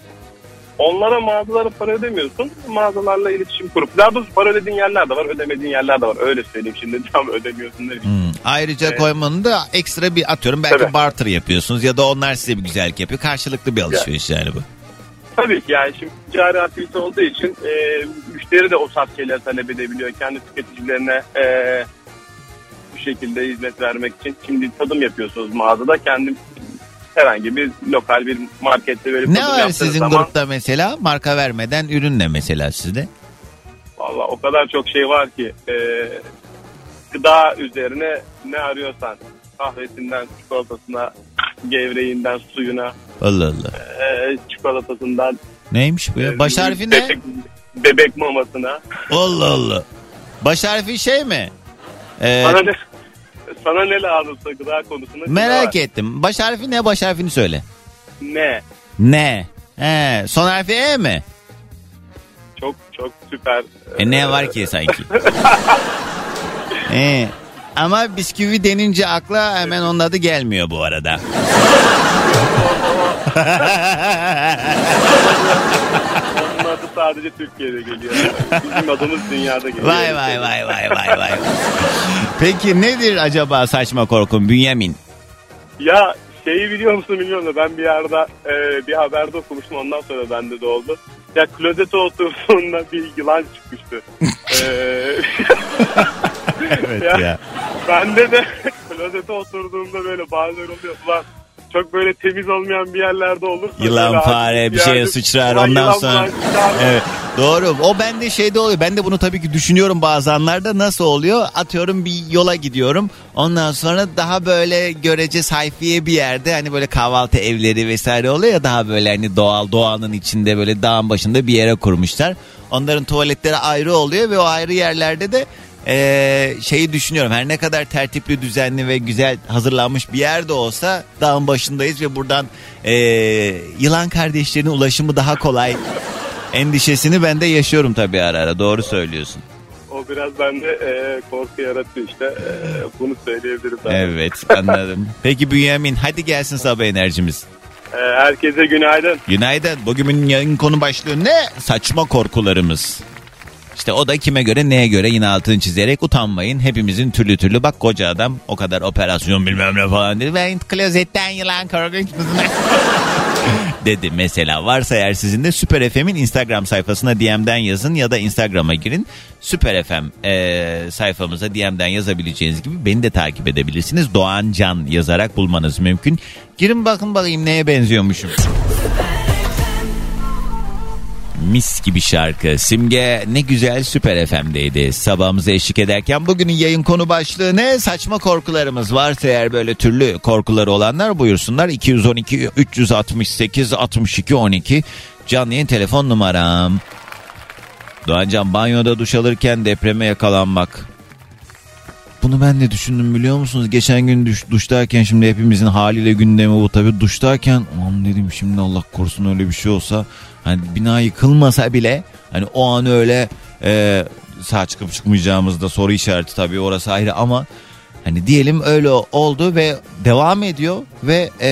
Onlara mağazalara para ödemiyorsun. Mağazalarla iletişim kurup. Daha doğrusu para ödediğin yerler de var, ödemediğin yerler de var. Öyle söyleyeyim şimdi. Tam ödemiyorsun bileyim. Hmm. Ayrıca Evet. koymanın da ekstra bir atıyorum belki Tabii. barter yapıyorsunuz ya da onlar size bir güzellik yapıyor. Karşılıklı bir alışveriş yani bu. Tabii ki yani şimdi ticari aktivite olduğu için e, müşteri de o şeyler talep edebiliyor. Kendi tüketicilerine e, şekilde hizmet vermek için. Şimdi tadım yapıyorsunuz mağazada. Kendi herhangi bir lokal bir markette böyle Ne tadım var sizin zaman grupta mesela marka vermeden ürün ne mesela sizde? valla o kadar çok şey var ki e, gıda üzerine ne arıyorsan kahvesinden çikolatasına gevreğinden suyuna Allah Allah. e, çikolatasından Neymiş bu ya? Baş harfi ne? bebek, bebek mamasına Allah Allah. Baş harfi şey mi? Ee, Sana ne, sana ne lazımsa gıda konusunda. merak ettim. Baş harfi ne? Baş harfini söyle. Ne? Ne? He, son harfi E mi? Çok çok süper. E ne var ki sanki? e, ama bisküvi denince akla hemen onun adı gelmiyor bu arada. Sadece Türkiye'de geliyor. Bizim adımız dünyada geliyor. vay vay vay vay vay vay. Peki nedir acaba saçma korkun Bünyamin? Ya şeyi biliyor musun bilmiyorum da ben bir yerde e, bir haberde okumuştum ondan sonra bende de oldu. Ya klozete oturduğunda bir yılan çıkmıştı. Ee, Evet Ya. ya. bende de klozete oturduğumda böyle bazen oluyor. Ulan çok böyle temiz olmayan bir yerlerde olursa. Yılan fare bir şeye yani, sıçrar ondan sonra. Evet doğru o bende şeyde oluyor ben de bunu tabii ki düşünüyorum bazı anlarda nasıl oluyor atıyorum bir yola gidiyorum ondan sonra daha böyle görece sayfiye bir yerde hani böyle kahvaltı evleri vesaire oluyor ya daha böyle hani doğal doğanın içinde böyle dağın başında bir yere kurmuşlar onların tuvaletleri ayrı oluyor ve o ayrı yerlerde de eee, şeyi düşünüyorum her ne kadar tertipli düzenli ve güzel hazırlanmış bir yerde olsa dağın başındayız ve buradan eee, yılan kardeşlerinin ulaşımı daha kolay endişesini ben de yaşıyorum tabii ara ara doğru söylüyorsun. O biraz bende e, korku yaratıyor işte. E, bunu söyleyebilirim. ben. Evet anladım. Peki Bünyamin hadi gelsin sabah enerjimiz. E, herkese günaydın. Günaydın. Bugünün yayın konu başlığı ne? Saçma korkularımız. İşte o da kime göre neye göre yine altını çizerek utanmayın. Hepimizin türlü türlü bak koca adam o kadar operasyon bilmem ne falan dedi. Ben klozetten yılan korkunç dedi mesela. Varsa eğer sizin de Süper FM'in Instagram sayfasına DM'den yazın ya da Instagram'a girin. Süper FM e, sayfamıza DM'den yazabileceğiniz gibi beni de takip edebilirsiniz. Doğan Can yazarak bulmanız mümkün. Girin bakın bakayım neye benziyormuşum. Mis gibi şarkı. Simge ne güzel Süper FM'deydi. Sabahımıza eşlik ederken bugünün yayın konu başlığı ne? Saçma korkularımız varsa eğer böyle türlü korkuları olanlar buyursunlar. 212 368 62 12 canlı yayın telefon numaram. Doğancan banyoda duş alırken depreme yakalanmak. Bunu ben de düşündüm biliyor musunuz? Geçen gün duş, duştayken şimdi hepimizin haliyle gündemi bu tabii. Duştayken aman dedim şimdi Allah korusun öyle bir şey olsa. Hani bina yıkılmasa bile hani o an öyle e, sağ çıkıp çıkmayacağımızda soru işareti tabii orası ayrı ama hani diyelim öyle oldu ve devam ediyor ve e,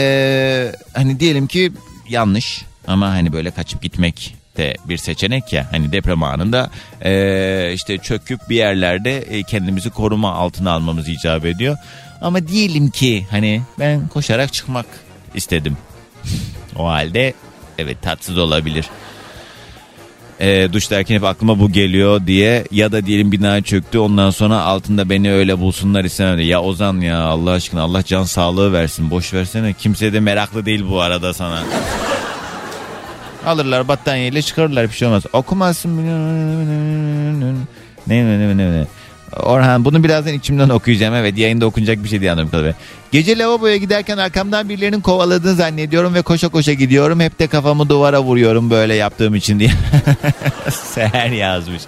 hani diyelim ki yanlış ama hani böyle kaçıp gitmek de bir seçenek ya. Hani deprem anında e, işte çöküp bir yerlerde e, kendimizi koruma altına almamız icap ediyor. Ama diyelim ki hani ben koşarak çıkmak istedim. O halde evet tatsız olabilir. E, duştayken hep aklıma bu geliyor diye ya da diyelim bina çöktü ondan sonra altında beni öyle bulsunlar istemem diye. Ya Ozan ya Allah aşkına Allah can sağlığı versin boş versene. Kimse de meraklı değil bu arada sana. Alırlar battaniyeyle çıkarırlar bir şey olmaz. Okumazsın. Ne ne ne ne ne. Orhan bunu birazdan içimden okuyacağım evet yayında okunacak bir şey diye anladım kadarıyla. Gece lavaboya giderken arkamdan birilerinin kovaladığını zannediyorum ve koşa koşa gidiyorum. Hep de kafamı duvara vuruyorum böyle yaptığım için diye. Seher yazmış.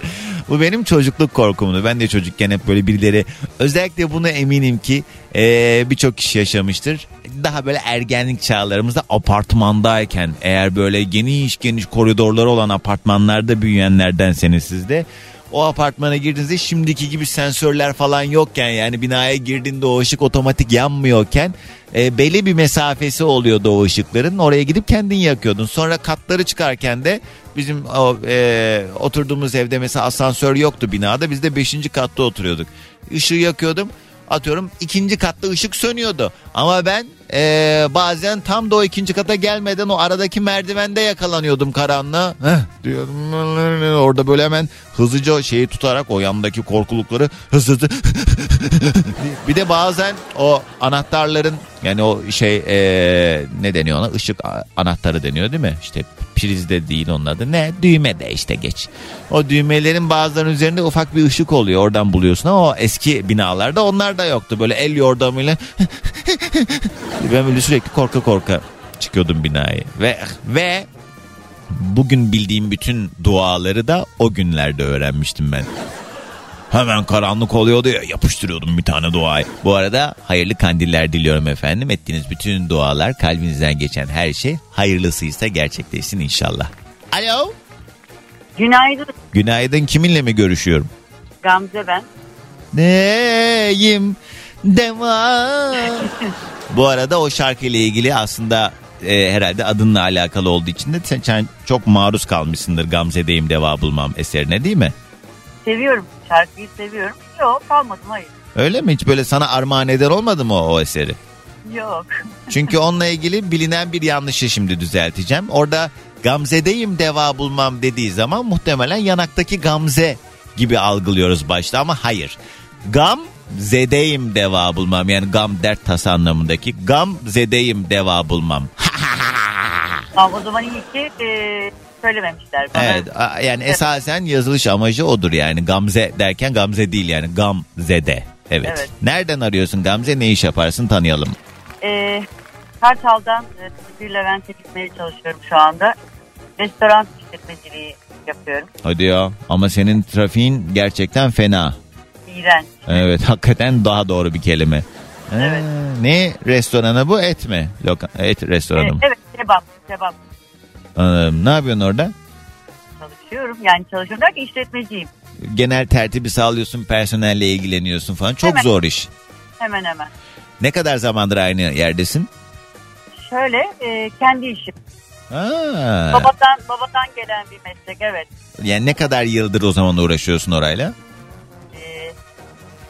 Bu benim çocukluk korkumdu. Ben de çocukken hep böyle birileri özellikle bunu eminim ki eee, birçok kişi yaşamıştır. Daha böyle ergenlik çağlarımızda apartmandayken eğer böyle geniş geniş koridorları olan apartmanlarda büyüyenlerdenseniz siz de o apartmana girdiğinizde şimdiki gibi sensörler falan yokken yani binaya girdiğinde o ışık otomatik yanmıyorken e, belli bir mesafesi oluyordu o ışıkların oraya gidip kendin yakıyordun. Sonra katları çıkarken de bizim o, e, oturduğumuz evde mesela asansör yoktu binada biz de 5. katta oturuyorduk. Işığı yakıyordum atıyorum ikinci katta ışık sönüyordu. Ama ben eee, bazen tam da o ikinci kata gelmeden o aradaki merdivende yakalanıyordum karanlığa. Heh, diyorum orada böyle hemen hızlıca şeyi tutarak o yandaki korkulukları hızlı hızlı bir de bazen o anahtarların yani o şey eee, ne deniyor ona ışık a- anahtarı deniyor değil mi? İşte prizde değil onun adı ne düğme de işte geç. O düğmelerin bazılarının üzerinde ufak bir ışık oluyor oradan buluyorsun ama o eski binalarda onlar da yoktu. Böyle el yordamıyla ben böyle sürekli korka korka çıkıyordum binayı ve ve bugün bildiğim bütün duaları da o günlerde öğrenmiştim ben. Hemen karanlık oluyordu ya yapıştırıyordum bir tane duayı. Bu arada hayırlı kandiller diliyorum efendim. Ettiğiniz bütün dualar kalbinizden geçen her şey hayırlısıysa gerçekleşsin inşallah. Alo. Günaydın Günaydın kiminle mi görüşüyorum? Gamze ben. Neyim devam. Bu arada o şarkıyla ilgili aslında e, herhalde adınla alakalı olduğu için de sen, sen çok maruz kalmışsındır Gamze'deyim deva bulmam eserine değil mi? Seviyorum. Şarkıyı seviyorum. Yok kalmadım hayır. Öyle mi? Hiç böyle sana armağan eder olmadı mı o, o eseri? Yok. Çünkü onunla ilgili bilinen bir yanlışı şimdi düzelteceğim. Orada Gamze'deyim deva bulmam dediği zaman muhtemelen yanaktaki Gamze gibi algılıyoruz başta ama hayır. Gam zedeyim deva bulmam yani gam dert tasa anlamındaki gam zedeyim deva bulmam. Tamam o zaman iyi ki e, söylememişler bana. Evet yani esasen yazılış amacı odur yani Gamze derken Gamze değil yani Gam Zede. Evet. Evet. Nereden arıyorsun Gamze ne iş yaparsın tanıyalım. E, Kartal'dan e, bir Levent'e gitmeye çalışıyorum şu anda. Restoran işletmeciliği yapıyorum. Hadi ya ama senin trafiğin gerçekten fena. İğrenç. Evet hakikaten daha doğru bir kelime. Evet. Ne restoranı bu et mi? Loka, et E, restoranı mı? evet kebap. Kebap Anladım. Ne yapıyorsun orada? çalışıyorum. Yani çalışıyorum derken işletmeciyim. Genel tertibi sağlıyorsun, personelle ilgileniyorsun falan. Çok Hemen. zor iş. Hemen hemen. Ne kadar zamandır aynı yerdesin? Şöyle e, kendi işim. Ha. Babadan babadan gelen bir meslek evet. Yani ne kadar yıldır o zaman uğraşıyorsun orayla? E,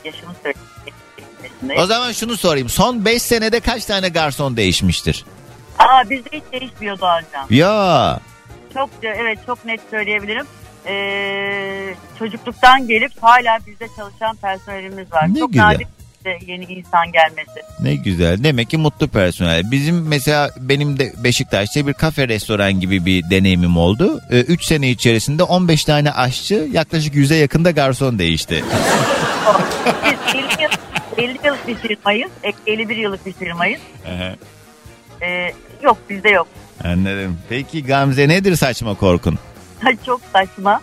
yaşımı söyleyeyim. O zaman şunu sorayım. Son 5 senede kaç tane garson değişmiştir? Aa bizde hiç değişmiyor Doğancan. Ya Çok evet çok net söyleyebilirim. Ee, çocukluktan gelip hala bizde çalışan personelimiz var. Ne çok güzel. nadir yeni insan gelmesi. ne güzel. Demek ki mutlu personel. Bizim mesela benim de Beşiktaş'ta bir kafe restoran gibi bir deneyimim oldu. 3 sene içerisinde 15 tane aşçı yaklaşık 100'e yakında garson değişti. Biz 50 yıl, 50 yıllık bir firmayız. e, 51 yıllık bir firmayız. Ee, yok bizde yok. Anladım. Peki Gamze nedir saçma korkun? çok saçma.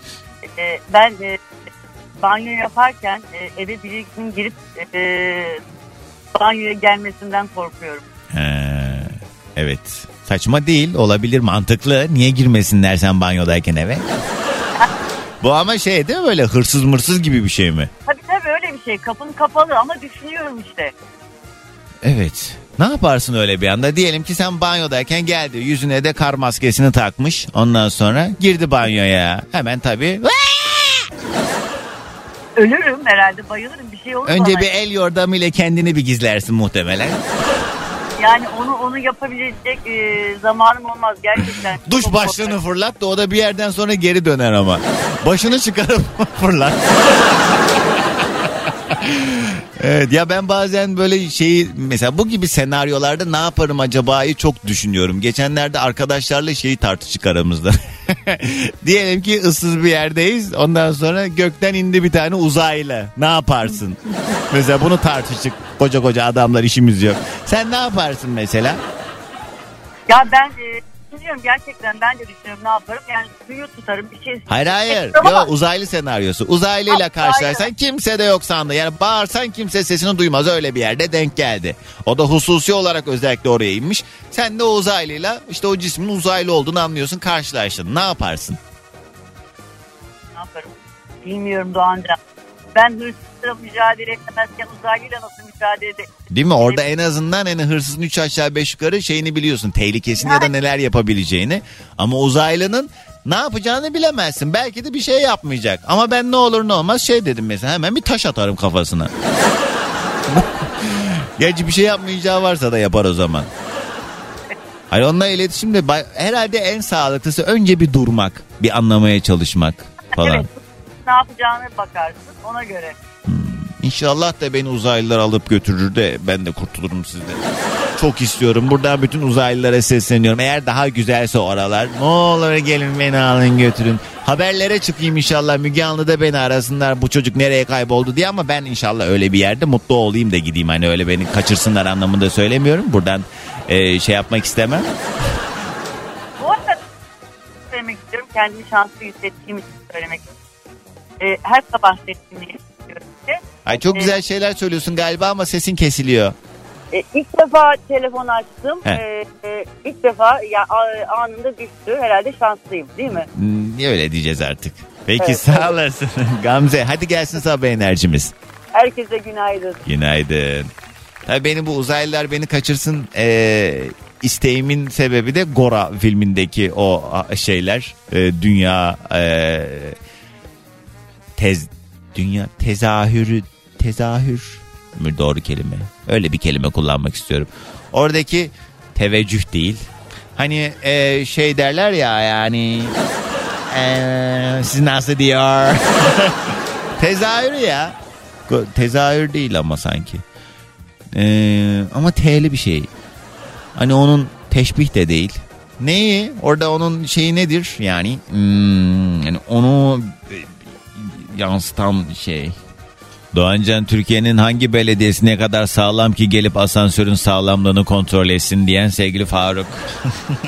Ee, ben e, banyo yaparken e, eve birinin girip e, banyoya gelmesinden korkuyorum. He, evet. Saçma değil olabilir mantıklı. Niye girmesinler sen banyodayken eve? Bu ama şey değil mi böyle hırsız mırsız gibi bir şey mi? Tabii tabii öyle bir şey. Kapın kapalı ama düşünüyorum işte. Evet. Ne yaparsın öyle bir anda? Diyelim ki sen banyodayken geldi. Yüzüne de kar maskesini takmış. Ondan sonra girdi banyoya. Hemen tabii. Ölürüm herhalde bayılırım bir şey olur Önce bana. bir el yordamıyla kendini bir gizlersin muhtemelen. Yani onu onu yapabilecek e, zamanım olmaz gerçekten. Duş Çok başlığını korkarım. fırlat da o da bir yerden sonra geri döner ama. Başını çıkarıp fırlat. Evet ya ben bazen böyle şeyi mesela bu gibi senaryolarda ne yaparım acaba'yı çok düşünüyorum. Geçenlerde arkadaşlarla şeyi tartıştık aramızda. Diyelim ki ıssız bir yerdeyiz. Ondan sonra gökten indi bir tane uzaylı. Ne yaparsın? mesela bunu tartıştık. Koca koca adamlar işimiz yok. Sen ne yaparsın mesela? Ya ben e, düşünüyorum gerçekten ben de düşünüyorum ne yaparım. Yani suyu tutarım bir şey. Hayır hayır. Ama- Yo, uzaylı senaryosu. Uzaylıyla Ha, karşılaşsan kimse de yok sandı. Yani bağırsan kimse sesini duymaz. Öyle bir yerde denk geldi. O da hususi olarak özellikle oraya inmiş. Sen de o uzaylıyla işte o cismin uzaylı olduğunu anlıyorsun. Karşılaştın. Ne yaparsın? Ne yaparım? Bilmiyorum Doğancan. Ben hırsızla mücadele edemezken uzaylıyla nasıl mücadele ede- Değil mi? Orada en azından hani hırsızın 3 aşağı 5 yukarı şeyini biliyorsun. Tehlikesini ya da neler yapabileceğini. Ama uzaylının ne yapacağını bilemezsin. Belki de bir şey yapmayacak. Ama ben ne olur ne olmaz şey dedim mesela hemen bir taş atarım kafasına. Gerçi bir şey yapmayacağı varsa da yapar o zaman. Hayır onunla iletişimde herhalde en sağlıklısı önce bir durmak, bir anlamaya çalışmak falan. Evet. Ne yapacağını bakarsın ona göre. İnşallah da beni uzaylılar alıp götürür de ben de kurtulurum sizden. Çok istiyorum. Buradan bütün uzaylılara sesleniyorum. Eğer daha güzelse oralar ne olur gelin beni alın götürün. Haberlere çıkayım inşallah Müge Anlı'da beni arasınlar bu çocuk nereye kayboldu diye ama ben inşallah öyle bir yerde mutlu olayım da gideyim. Hani öyle beni kaçırsınlar anlamında söylemiyorum. Buradan e, şey yapmak istemem. Bu arada söylemek istiyorum. Kendimi şanslı hissettiğim için söylemek istiyorum. Ee, her sabah sesini. Ay çok güzel şeyler söylüyorsun galiba ama sesin kesiliyor. E, ilk defa telefon açtım. He. E, e, ilk defa ya a- anında düştü. Herhalde şanslıyım değil mi? Hmm, Niye öyle diyeceğiz artık? Peki Evet. sağ olasın. Gamze hadi gelsin sabah enerjimiz. Herkese günaydın. Günaydın. Tabii beni bu uzaylılar beni kaçırsın ee, isteğimin sebebi de Gora filmindeki o a- şeyler. Ee, dünya ee, tez dünya tezahürü tezahür mü doğru kelime? Öyle bir kelime kullanmak istiyorum. Oradaki teveccüh değil. Hani ee, şey derler ya yani ee, siz nasıl diyor? Tezahür ya. Tezahür değil ama sanki. Ee, ama T'li bir şey. Hani onun teşbih de değil. Neyi? Orada onun şeyi nedir? Yani hmm, yani onu e, yansıtan şey. Doğancan Türkiye'nin hangi belediyesi ne kadar sağlam ki gelip asansörün sağlamlığını kontrol etsin diyen sevgili Faruk.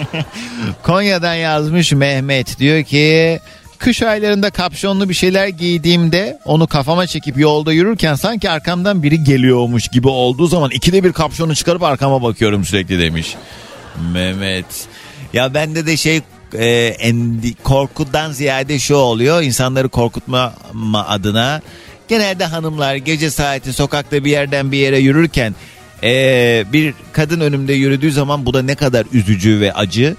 Konya'dan yazmış Mehmet diyor ki kış aylarında kapşonlu bir şeyler giydiğimde onu kafama çekip yolda yürürken sanki arkamdan biri geliyormuş gibi olduğu zaman ikide bir kapşonu çıkarıp arkama bakıyorum sürekli demiş. Mehmet. Ya bende de şey e, endi, korkudan ziyade şu oluyor. İnsanları korkutma ma- adına. Genelde hanımlar gece saati sokakta bir yerden bir yere yürürken e, bir kadın önümde yürüdüğü zaman bu da ne kadar üzücü ve acı.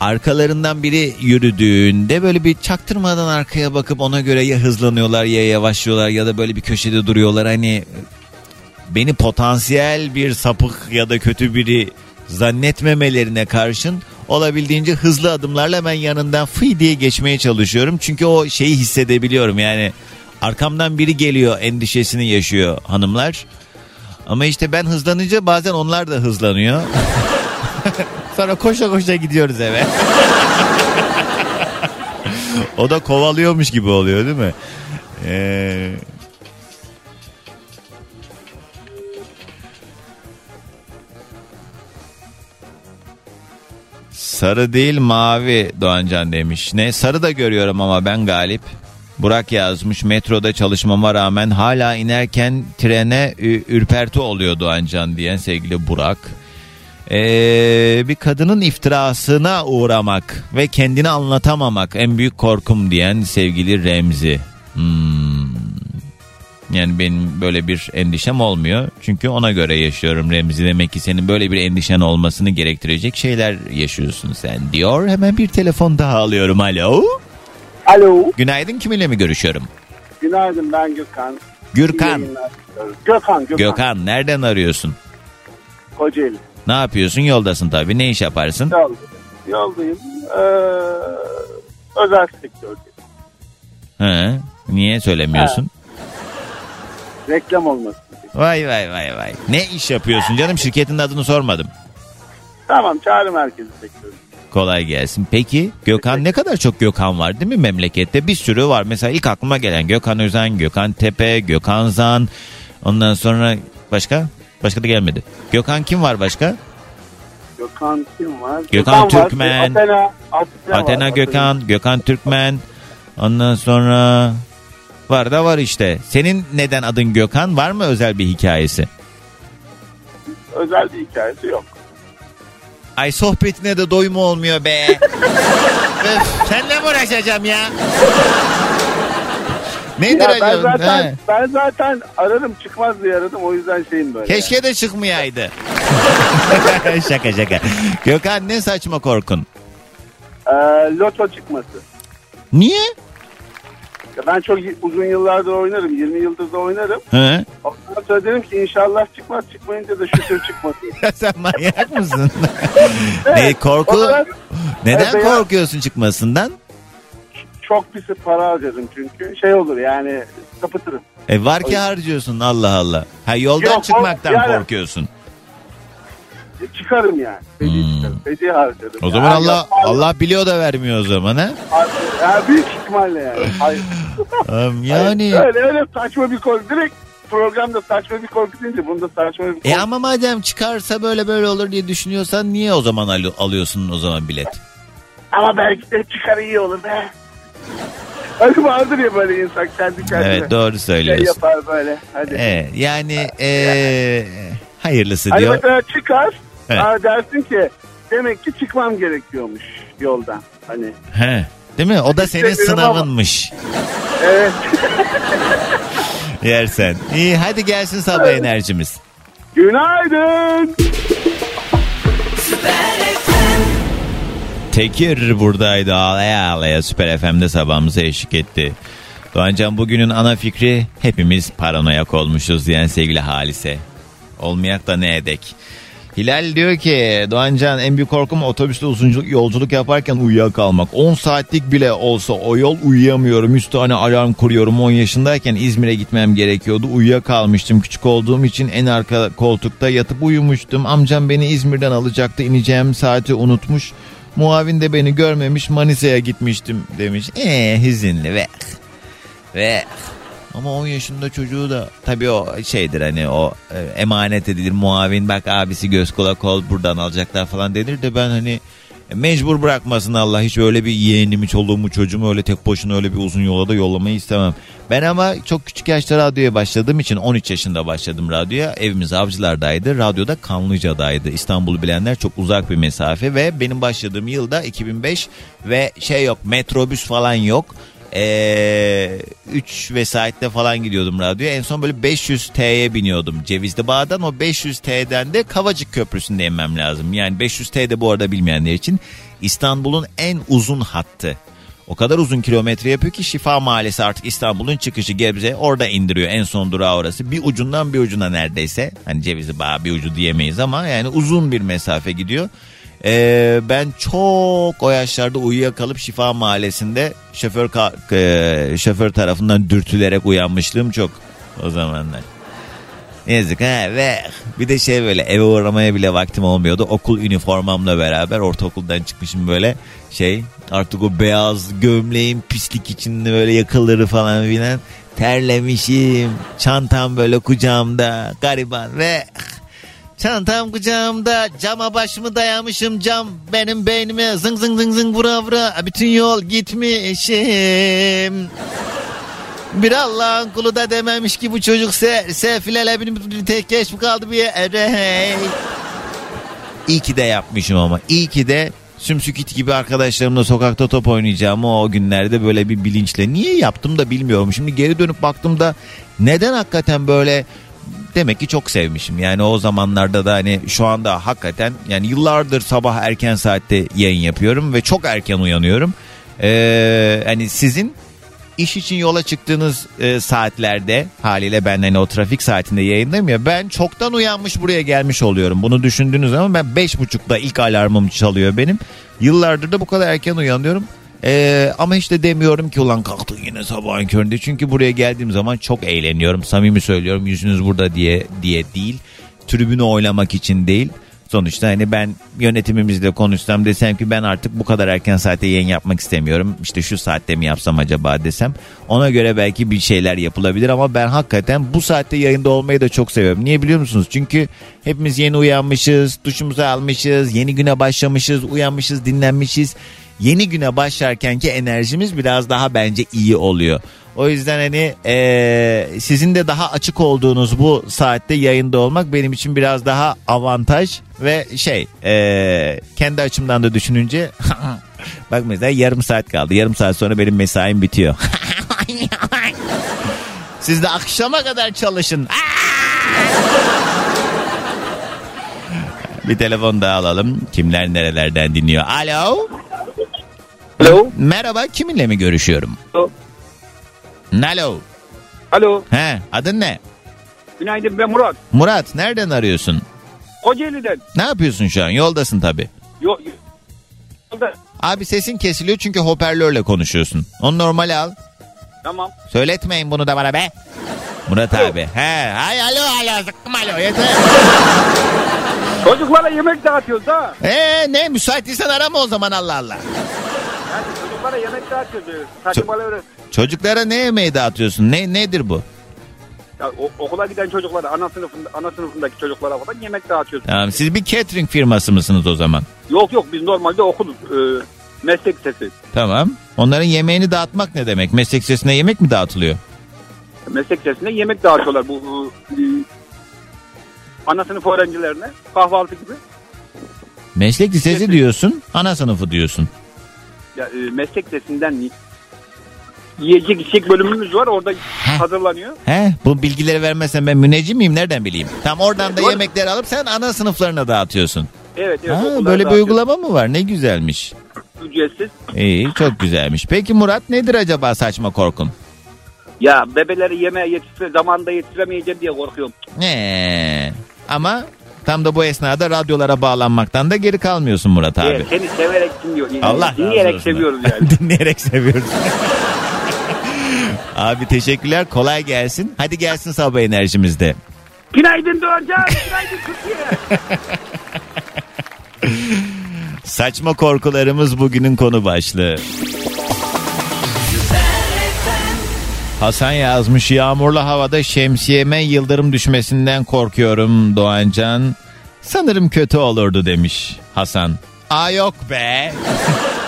Arkalarından biri yürüdüğünde böyle bir çaktırmadan arkaya bakıp ona göre ya hızlanıyorlar ya yavaşlıyorlar ya da böyle bir köşede duruyorlar. Hani beni potansiyel bir sapık ya da kötü biri zannetmemelerine karşın olabildiğince hızlı adımlarla ben yanından fıy diye geçmeye çalışıyorum. Çünkü o şeyi hissedebiliyorum yani arkamdan biri geliyor endişesini yaşıyor hanımlar. Ama işte ben hızlanınca bazen onlar da hızlanıyor. Sonra koşa koşa gidiyoruz eve. o da kovalıyormuş gibi oluyor değil mi? Ee, Sarı değil mavi Doğancan demiş. Ne sarı da görüyorum ama ben galip. Burak yazmış metroda çalışmama rağmen hala inerken trene ürperti oluyor Doğancan diyen sevgili Burak. Ee, bir kadının iftirasına uğramak ve kendini anlatamamak en büyük korkum diyen sevgili Remzi. Hmm. Yani benim böyle bir endişem olmuyor. Çünkü ona göre yaşıyorum Remzi. Demek ki senin böyle bir endişen olmasını gerektirecek şeyler yaşıyorsun sen diyor. Hemen bir telefon daha alıyorum. Alo. Alo. Günaydın kiminle mi görüşüyorum? Günaydın ben Gökhan. Gürkan. Gökhan, Gökhan. Gökhan nereden arıyorsun? Kocaeli. Ne yapıyorsun? Yoldasın tabii. Ne iş yaparsın? Yoldayım. Yoldayım. Ee, özel sektörde. He. Niye söylemiyorsun? Reklam olması. Vay vay vay vay. Ne iş yapıyorsun canım? Şirketin adını sormadım. Tamam çağrı merkezi sektörü. Kolay gelsin. Peki Gökhan ne kadar çok Gökhan var değil mi memlekette? Bir sürü var. Mesela ilk aklıma gelen Gökhan Özen, Gökhan Tepe, Gökhan Zan. Ondan sonra başka? Başka da gelmedi. Gökhan kim var başka? Gökhan kim var? Gökhan var. Türkmen. Athena. Athena, Athena var. Gökhan, Gökhan Türkmen. Ondan sonra var da var işte. Senin neden adın Gökhan? Var mı özel bir hikayesi? Özel bir hikayesi yok. Ay sohbetine de doyum olmuyor be. Öf, senle mi uğraşacağım ya? Nedir Ya ben acaba? zaten, He. ben zaten ararım çıkmaz diye aradım o yüzden şeyim böyle. Keşke de çıkmayaydı. şaka şaka. Gökhan ne saçma korkun? Ee, loto çıkması. Niye? Ya ben çok uzun yıllardır oynarım. 20 yıldır da oynarım. He? Ondan sonra dedim ki inşallah çıkmaz. Çıkmayınca da şükür çıkmasın. Sen manyak mısın? ne korku? Neden Evet, ya. korkuyorsun çıkmasından? çok pis para harcadım çünkü. Şey olur yani kapatırım. E var ki harcıyorsun Allah Allah. Ha yoldan Yok, o- çıkmaktan yani- korkuyorsun. E, Çıkarım yani. Feci çıkarım. Feci harcadım. Hmm. O zaman Ya, Allah ya, Allah biliyor da vermiyor o zaman ha. Ya, büyük ihtimalle yani. Hayır. Am, Yani Öyle öyle saçma bir korku. Direkt programda saçma bir korku deyince bunda saçma bir korku. e ama madem çıkarsa böyle böyle olur diye düşünüyorsan niye o zaman al- alıyorsun o zaman bilet? Ama belki de çıkar iyi olur be. Hani vardır ya böyle insan kendi kendine. Evet doğru söylüyorsun. Şey yapar böyle. Hadi. Evet, yani eee, hayırlısı Hani diyor. mesela çıkar. Evet. Aa, dersin ki demek ki çıkmam gerekiyormuş yoldan. Hani He. Değil mi? O da senin sınavınmış. evet. Yersen. İyi hadi gelsin sabah enerjimiz. Günaydın. Tekir buradaydı ağlaya ağlaya Süper FM'de sabahımıza eşlik etti. Doğancan bugünün ana fikri hepimiz paranoyak olmuşuz diyen sevgili Halise. Olmayak da ne edek. Hilal diyor ki Doğancan en büyük korkum otobüste uzun yolculuk yaparken uyuyakalmak. 10 saatlik bile olsa o yol uyuyamıyorum. 100 tane alarm kuruyorum. 10 yaşındayken İzmir'e gitmem gerekiyordu. Uyuyakalmıştım. Küçük olduğum için en arka koltukta yatıp uyumuştum. Amcam beni İzmir'den alacaktı. İneceğim saati unutmuş. Muavin de beni görmemiş Manisa'ya gitmiştim demiş. Eee hüzünlü ve ve ama 10 yaşında çocuğu da tabii o şeydir hani o e, emanet edilir muavin bak abisi göz kulak ol buradan alacaklar falan denir de ben hani mecbur bırakmasın Allah hiç öyle bir yeğenimi çoluğumu çocuğumu öyle tek başına öyle bir uzun yola da yollamayı istemem. Ben ama çok küçük yaşta radyoya başladığım için 13 yaşında başladım radyoya evimiz avcılardaydı radyoda Kanlıca'daydı İstanbul'u bilenler çok uzak bir mesafe ve benim başladığım yılda 2005 ve şey yok metrobüs falan yok. Ee, 3 vesaitte falan gidiyordum radyoya. En son böyle 500 T'ye biniyordum Cevizli Bağ'dan. O 500 T'den de Kavacık Köprüsü'nde inmem lazım. Yani 500 T'de bu arada bilmeyenler için İstanbul'un en uzun hattı. O kadar uzun kilometre yapıyor ki Şifa Mahallesi artık İstanbul'un çıkışı Gebze orada indiriyor en son durağı orası. Bir ucundan bir ucuna neredeyse. Hani Cevizli Bağ bir ucu diyemeyiz ama yani uzun bir mesafe gidiyor. Ee, ben çok o yaşlarda uyuyakalıp Şifa Mahallesi'nde şoför e, şoför tarafından dürtülerek uyanmışlığım çok o zamanlar. Yazık ha ve bir de şey böyle eve uğramaya bile vaktim olmuyordu. Okul üniformamla beraber ortaokuldan çıkmışım böyle şey artık o beyaz gömleğin pislik içinde böyle yakaları falan filan terlemişim. Çantam böyle kucağımda gariban ve Çantam kucağımda cama başımı dayamışım cam benim beynime zıng zıng zıng zıng vura vura bütün yol gitmişim. Bir Allah'ın kulu da dememiş ki bu çocuk se sefilele bir, tek geç mi kaldı bir yere. İyi ki de yapmışım ama iyi ki de sümsükit gibi arkadaşlarımla sokakta top oynayacağım o günlerde böyle bir bilinçle. Niye yaptım da bilmiyorum. Şimdi geri dönüp baktığımda neden hakikaten böyle demek ki çok sevmişim. Yani o zamanlarda da hani şu anda hakikaten yani yıllardır sabah erken saatte yayın yapıyorum ve çok erken uyanıyorum. Ee, hani sizin iş için yola çıktığınız e, saatlerde haliyle ben hani o trafik saatinde yayındayım ya ben çoktan uyanmış buraya gelmiş oluyorum. Bunu düşündüğünüz zaman ben beş buçukta ilk alarmım çalıyor benim. Yıllardır da bu kadar erken uyanıyorum. Ee, ama de demiyorum ki ulan kalktın yine sabahın köründe. Çünkü buraya geldiğim zaman çok eğleniyorum. Samimi söylüyorum yüzünüz burada diye diye değil. Tribünü oynamak için değil. Sonuçta hani ben yönetimimizle konuşsam desem ki ben artık bu kadar erken saate yayın yapmak istemiyorum. İşte şu saatte mi yapsam acaba desem. Ona göre belki bir şeyler yapılabilir ama ben hakikaten bu saatte yayında olmayı da çok seviyorum. Niye biliyor musunuz? Çünkü hepimiz yeni uyanmışız, duşumuzu almışız, yeni güne başlamışız, uyanmışız, dinlenmişiz yeni güne başlarkenki enerjimiz biraz daha bence iyi oluyor. O yüzden hani eee, sizin de daha açık olduğunuz bu saatte yayında olmak benim için biraz daha avantaj ve şey eee, kendi açımdan da düşününce bak mesela yarım saat kaldı. Yarım saat sonra benim mesaim bitiyor. Siz de akşama kadar çalışın. Bir telefon daha alalım. Kimler nerelerden dinliyor? Alo. Alo. Merhaba kiminle mi görüşüyorum? Alo. Alo. Alo. He adın ne? Günaydın ben Murat. Murat nereden arıyorsun? Kocaeli'den. Ne yapıyorsun şu an? Yoldasın tabi. Yo, yolda. Abi sesin kesiliyor çünkü hoparlörle konuşuyorsun. Onu normale al. Tamam. Söyletmeyin bunu da bana be. Murat abi. He. Hay alo alo zıkkım alo yeter. Çocuklara yemek dağıtıyoruz da. Ee ne müsait değilsen arama o zaman Allah Allah. Çocuklara yemek dağıtıyoruz. Öyle. Çocuklara ne yemeği dağıtıyorsun? Ne nedir bu? Ya, o- okula giden çocuklara, ana sınıfında, ana sınıfındaki çocuklara falan yemek dağıtıyoruz. Tamam siz bir catering firması mısınız o zaman? Yok yok biz normalde okuluz. Ee, meslek sesi. Tamam. Onların yemeğini dağıtmak ne demek? Meslek lisesine yemek mi dağıtılıyor? Meslek lisesinde yemek dağıtıyorlar bu, bu e, ana sınıf öğrencilerine kahvaltı gibi. Meslek lisesi diyorsun, ana sınıfı diyorsun. Ya, e, meslek lisesinden y- yiyecek içecek bölümümüz var orada hazırlanıyor. He, bu bilgileri vermezsen ben müneccim miyim? Nereden bileyim? Tam oradan da Doğru. yemekleri alıp sen ana sınıflarına dağıtıyorsun. Evet evet. Ha, böyle bir uygulama mı var? Ne güzelmiş. Ücretsiz. İyi, çok güzelmiş. Peki Murat nedir acaba saçma korkun? Ya bebeleri yemeğe yetiştire zamanında yetiştiremeyeceğim diye korkuyorum. Ne? Ama tam da bu esnada radyolara bağlanmaktan da geri kalmıyorsun Murat abi. Evet, seni severek dinliyor. Allah Dinleyerek seviyoruz yani. Dinleyerek seviyoruz. Abi teşekkürler. Kolay gelsin. Hadi gelsin sabah enerjimizde. Günaydın Doğancan. Günaydın Türkiye. Saçma korkularımız bugünün konu başlığı. Hasan yazmış yağmurlu havada şemsiyeme yıldırım düşmesinden korkuyorum Doğancan. Sanırım kötü olurdu demiş Hasan. Aa yok be.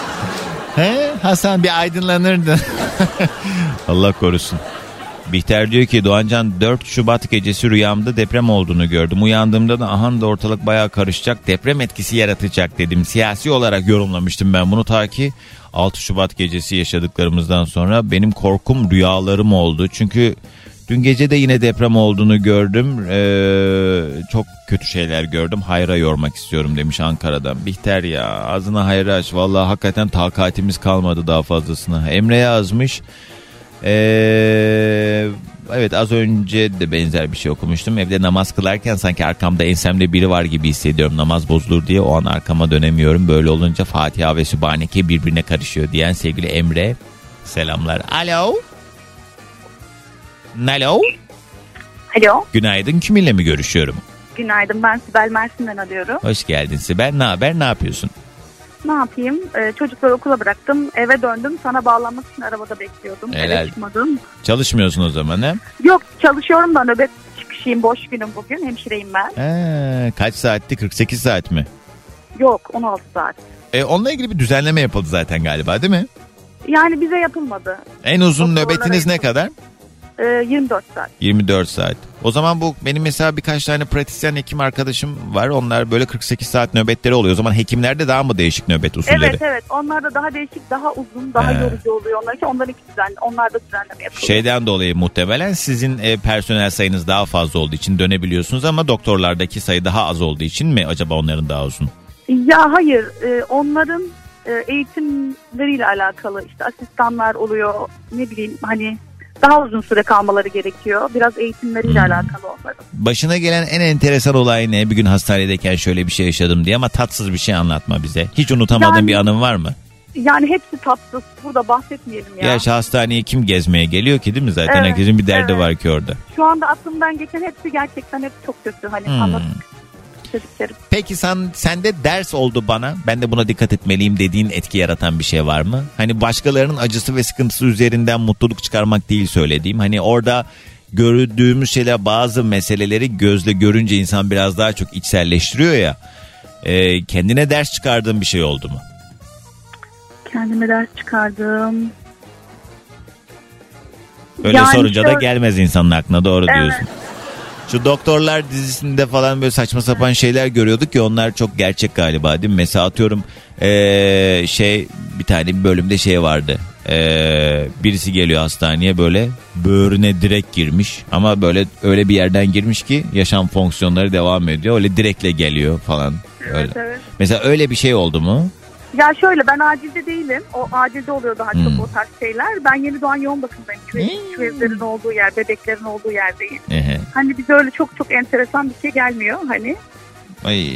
He, Hasan bir aydınlanırdı. Allah korusun. Bihter diyor ki Doğancan 4 Şubat gecesi rüyamda deprem olduğunu gördüm. Uyandığımda da ahan da ortalık bayağı karışacak deprem etkisi yaratacak dedim. Siyasi olarak yorumlamıştım ben bunu ta ki 6 Şubat gecesi yaşadıklarımızdan sonra benim korkum rüyalarım oldu. Çünkü dün gece de yine deprem olduğunu gördüm. Ee, çok kötü şeyler gördüm. Hayra yormak istiyorum demiş Ankara'dan. Bihter ya ağzına hayra aç. Vallahi hakikaten takatimiz kalmadı daha fazlasına. Emre yazmış. Ee, evet az önce de benzer bir şey okumuştum. Evde namaz kılarken sanki arkamda ensemde biri var gibi hissediyorum. Namaz bozulur diye o an arkama dönemiyorum. Böyle olunca Fatiha ve Sübhaneke birbirine karışıyor diyen sevgili Emre. Selamlar. Alo. Alo. Alo. Günaydın. Kiminle mi görüşüyorum? Günaydın ben Sibel Mersin'den arıyorum. Hoş geldin Sibel. Ne haber? Ne yapıyorsun? Ne yapayım? Ee, çocukları okula bıraktım. Eve döndüm. Sana bağlanmak için arabada bekliyordum. Helal. Eve çıkmadım. Çalışmıyorsun o zaman he? Yok çalışıyorum da nöbet çıkışıyım. Boş günüm bugün. Hemşireyim ben. Ee, kaç saatti? 48 saat mi? Yok 16 saat. E, onunla ilgili bir düzenleme yapıldı zaten galiba değil mi? Yani bize yapılmadı. En uzun Doktorlara nöbetiniz ne kadar? Ee, 24 saat. 24 saat. O zaman bu benim mesela birkaç tane pratisyen hekim arkadaşım var. Onlar böyle 48 saat nöbetleri oluyor. O zaman hekimlerde daha mı değişik nöbet usulleri? Evet evet. Onlar da daha değişik, daha uzun, daha He. yorucu oluyor onlar ki onların iki düzenli. Onlar da düzenleme yapılıyor. Şeyden dolayı muhtemelen sizin e, personel sayınız daha fazla olduğu için dönebiliyorsunuz ama doktorlardaki sayı daha az olduğu için mi acaba onların daha uzun? Ya hayır, e, onların e, eğitimleriyle alakalı işte asistanlar oluyor, ne bileyim hani daha uzun süre kalmaları gerekiyor. Biraz eğitimleriyle Hmm. alakalı onların. Başına gelen en enteresan olay ne? Bir gün hastanedeyken şöyle bir şey yaşadım diye ama tatsız bir şey anlatma bize. Hiç unutamadığın Yani- bir anın var mı? Yani hepsi tatsız. Burada bahsetmeyelim ya. Gerçi hastaneye kim gezmeye geliyor ki değil mi zaten? Evet, Herkesin bir derdi evet. var ki orada. Şu anda aklımdan geçen hepsi gerçekten hep çok kötü. Hani Hmm. anlatmak istediklerim. Peki sen sende ders oldu bana. Ben de buna dikkat etmeliyim dediğin etki yaratan bir şey var mı? Hani başkalarının acısı ve sıkıntısı üzerinden mutluluk çıkarmak değil söylediğim. Hani orada gördüğümüz şeyler bazı meseleleri gözle görünce insan biraz daha çok içselleştiriyor ya. Ee, kendine ders çıkardığın bir şey oldu mu? Kendime ders çıkardım. Öyle Yani sorunca da şöyle- gelmez insanın aklına doğru Evet. diyorsun. Şu doktorlar dizisinde falan böyle saçma sapan şeyler görüyorduk ya onlar çok gerçek galiba değil mi? Mesela atıyorum ee, şey bir tane bir bölümde şey vardı. Ee, birisi geliyor hastaneye böyle böğrüne direkt girmiş ama böyle öyle bir yerden girmiş ki yaşam fonksiyonları devam ediyor. Öyle direkle geliyor falan. Öyle. evet. Mesela öyle bir şey oldu mu? Ya şöyle ben acilde değilim. O acilde oluyor daha Hmm. çok o tarz şeyler. Ben yeni doğan yoğun bakımdayım. Küvezlerin olduğu yer, bebeklerin olduğu yerdeyim. Ehe. Hani bize öyle çok çok enteresan bir şey gelmiyor. Hani Ay,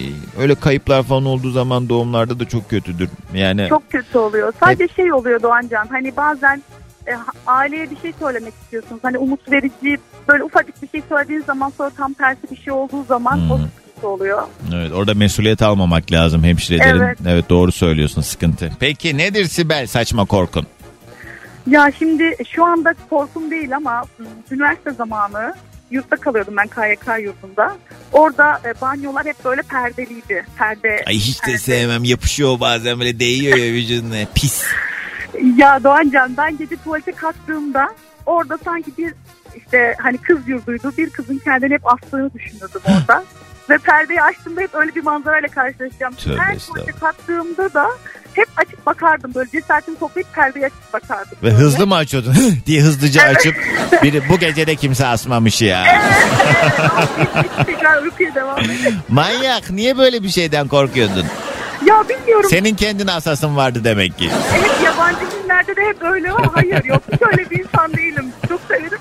öyle kayıplar falan olduğu zaman doğumlarda da çok kötüdür. Yani çok kötü oluyor. Sadece şey oluyor Doğancan. Hani bazen e, aileye bir şey söylemek istiyorsunuz. Hani umut verici böyle ufacık bir şey söylediğiniz zaman sonra tam tersi bir şey olduğu zaman Hmm. o sıkıntı oluyor. Evet orada mesuliyet almamak lazım hemşirelerin. Evet. Evet. doğru söylüyorsun sıkıntı. Peki nedir Sibel saçma korkun? Ya şimdi şu anda korkum değil ama m, üniversite zamanı yurtta kalıyordum ben KYK yurdunda. Orada e, banyolar hep böyle perdeliydi. Perde. Ay hiç de perde. sevmem yapışıyor bazen böyle değiyor ya vücuduna pis. Ya Doğancan ben gece tuvalete kalktığımda orada sanki bir işte hani kız yurduydu. Bir kızın kendini hep astığını düşünürdüm orada. Ve perdeyi açtığımda hep öyle bir manzarayla karşılaşacağım. Tövbe Her tuvalete kalktığımda da hep açıp bakardım. Böyle cesaretimi toplayıp perdeyi açıp bakardım. Ve hızlı mı açıyordun diye hızlıca açıp biri bu gece de kimse asmamış ya. Tekrar uykuya devam. Manyak niye böyle bir şeyden korkuyordun? Ya bilmiyorum. Senin kendine asasın vardı demek ki. Evet yabancı filmlerde de hep öyle ama hayır yok. Hiç öyle bir insan değilim. Çok severim.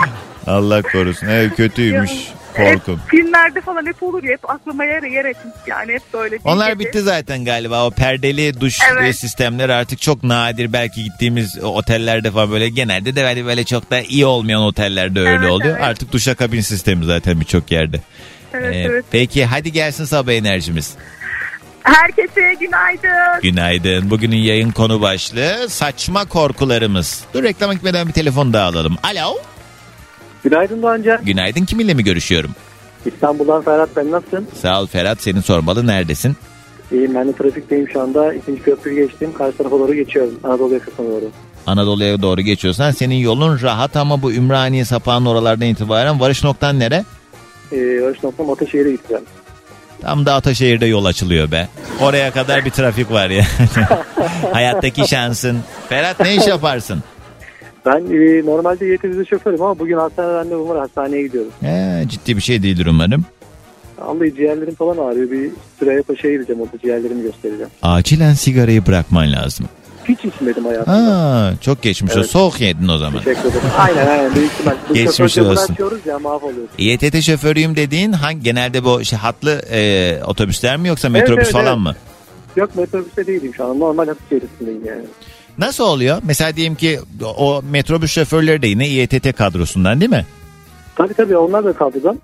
Allah korusun. Evet kötüymüş korkum. Hep filmlerde falan hep olur ya. Hep aklıma yer, yer etmiş yani. Hep böyle. Onlar gece. bitti zaten galiba. O perdeli duş Evet. e, sistemleri artık çok nadir. Belki gittiğimiz otellerde falan böyle genelde de böyle, böyle çok da iyi olmayan otellerde öyle Evet, oluyor. evet. Artık duşakabin sistemi zaten birçok yerde. Evet, Ee, evet. Peki hadi gelsin sabah enerjimiz. Herkese günaydın. Günaydın. Bugünün yayın konu başlığı saçma korkularımız. Dur reklama gitmeden bir telefon daha alalım. Alo. Günaydın Doğancan. Günaydın kiminle mi görüşüyorum? İstanbul'dan Ferhat ben nasılsın? Sağ ol Ferhat seni sormalı neredesin? İyiyim ben de trafikteyim şu anda. İkinci köprüyü geçtim. Karşı tarafa doğru geçiyorum. Anadolu yakasına doğru. Anadolu'ya doğru geçiyorsan senin yolun rahat ama bu Ümraniye sapağının oralardan itibaren varış noktan nere? Ee, Barış noktam Ataşehir'e gideceğim. Tam da Ataşehir'de yol açılıyor be. Oraya kadar bir trafik var ya. Hayattaki şansın. Ferhat ne iş yaparsın? Ben e, normalde YTV'de şoförüm ama bugün hastane randevum var. Hastaneye gidiyorum. Ee, ciddi bir şey değildir umarım. Vallahi ciğerlerim falan ağrıyor. Bir Süreyya Paşa'ya gideceğim. Orada ciğerlerimi göstereceğim. Acilen sigarayı bırakman lazım. Hiç içmedim hayatımda. Ha, çok geçmiş o. Evet. Soğuk yedin o zaman. Teşekkür ederim. Aynen aynen. Büyük ihtimal. Bu Geçmiş olsun. ya mahvoluyoruz. İETT şoförüyüm dediğin hangi genelde bu şey, hatlı e, otobüsler mi yoksa metrobüs evet, falan evet. mı? Yok metrobüste değilim şu an. Normal hafif içerisindeyim yani. Nasıl oluyor? Mesela diyelim ki o metrobüs şoförleri de yine İETT kadrosundan değil mi? Tabii tabii onlar da kadrodan.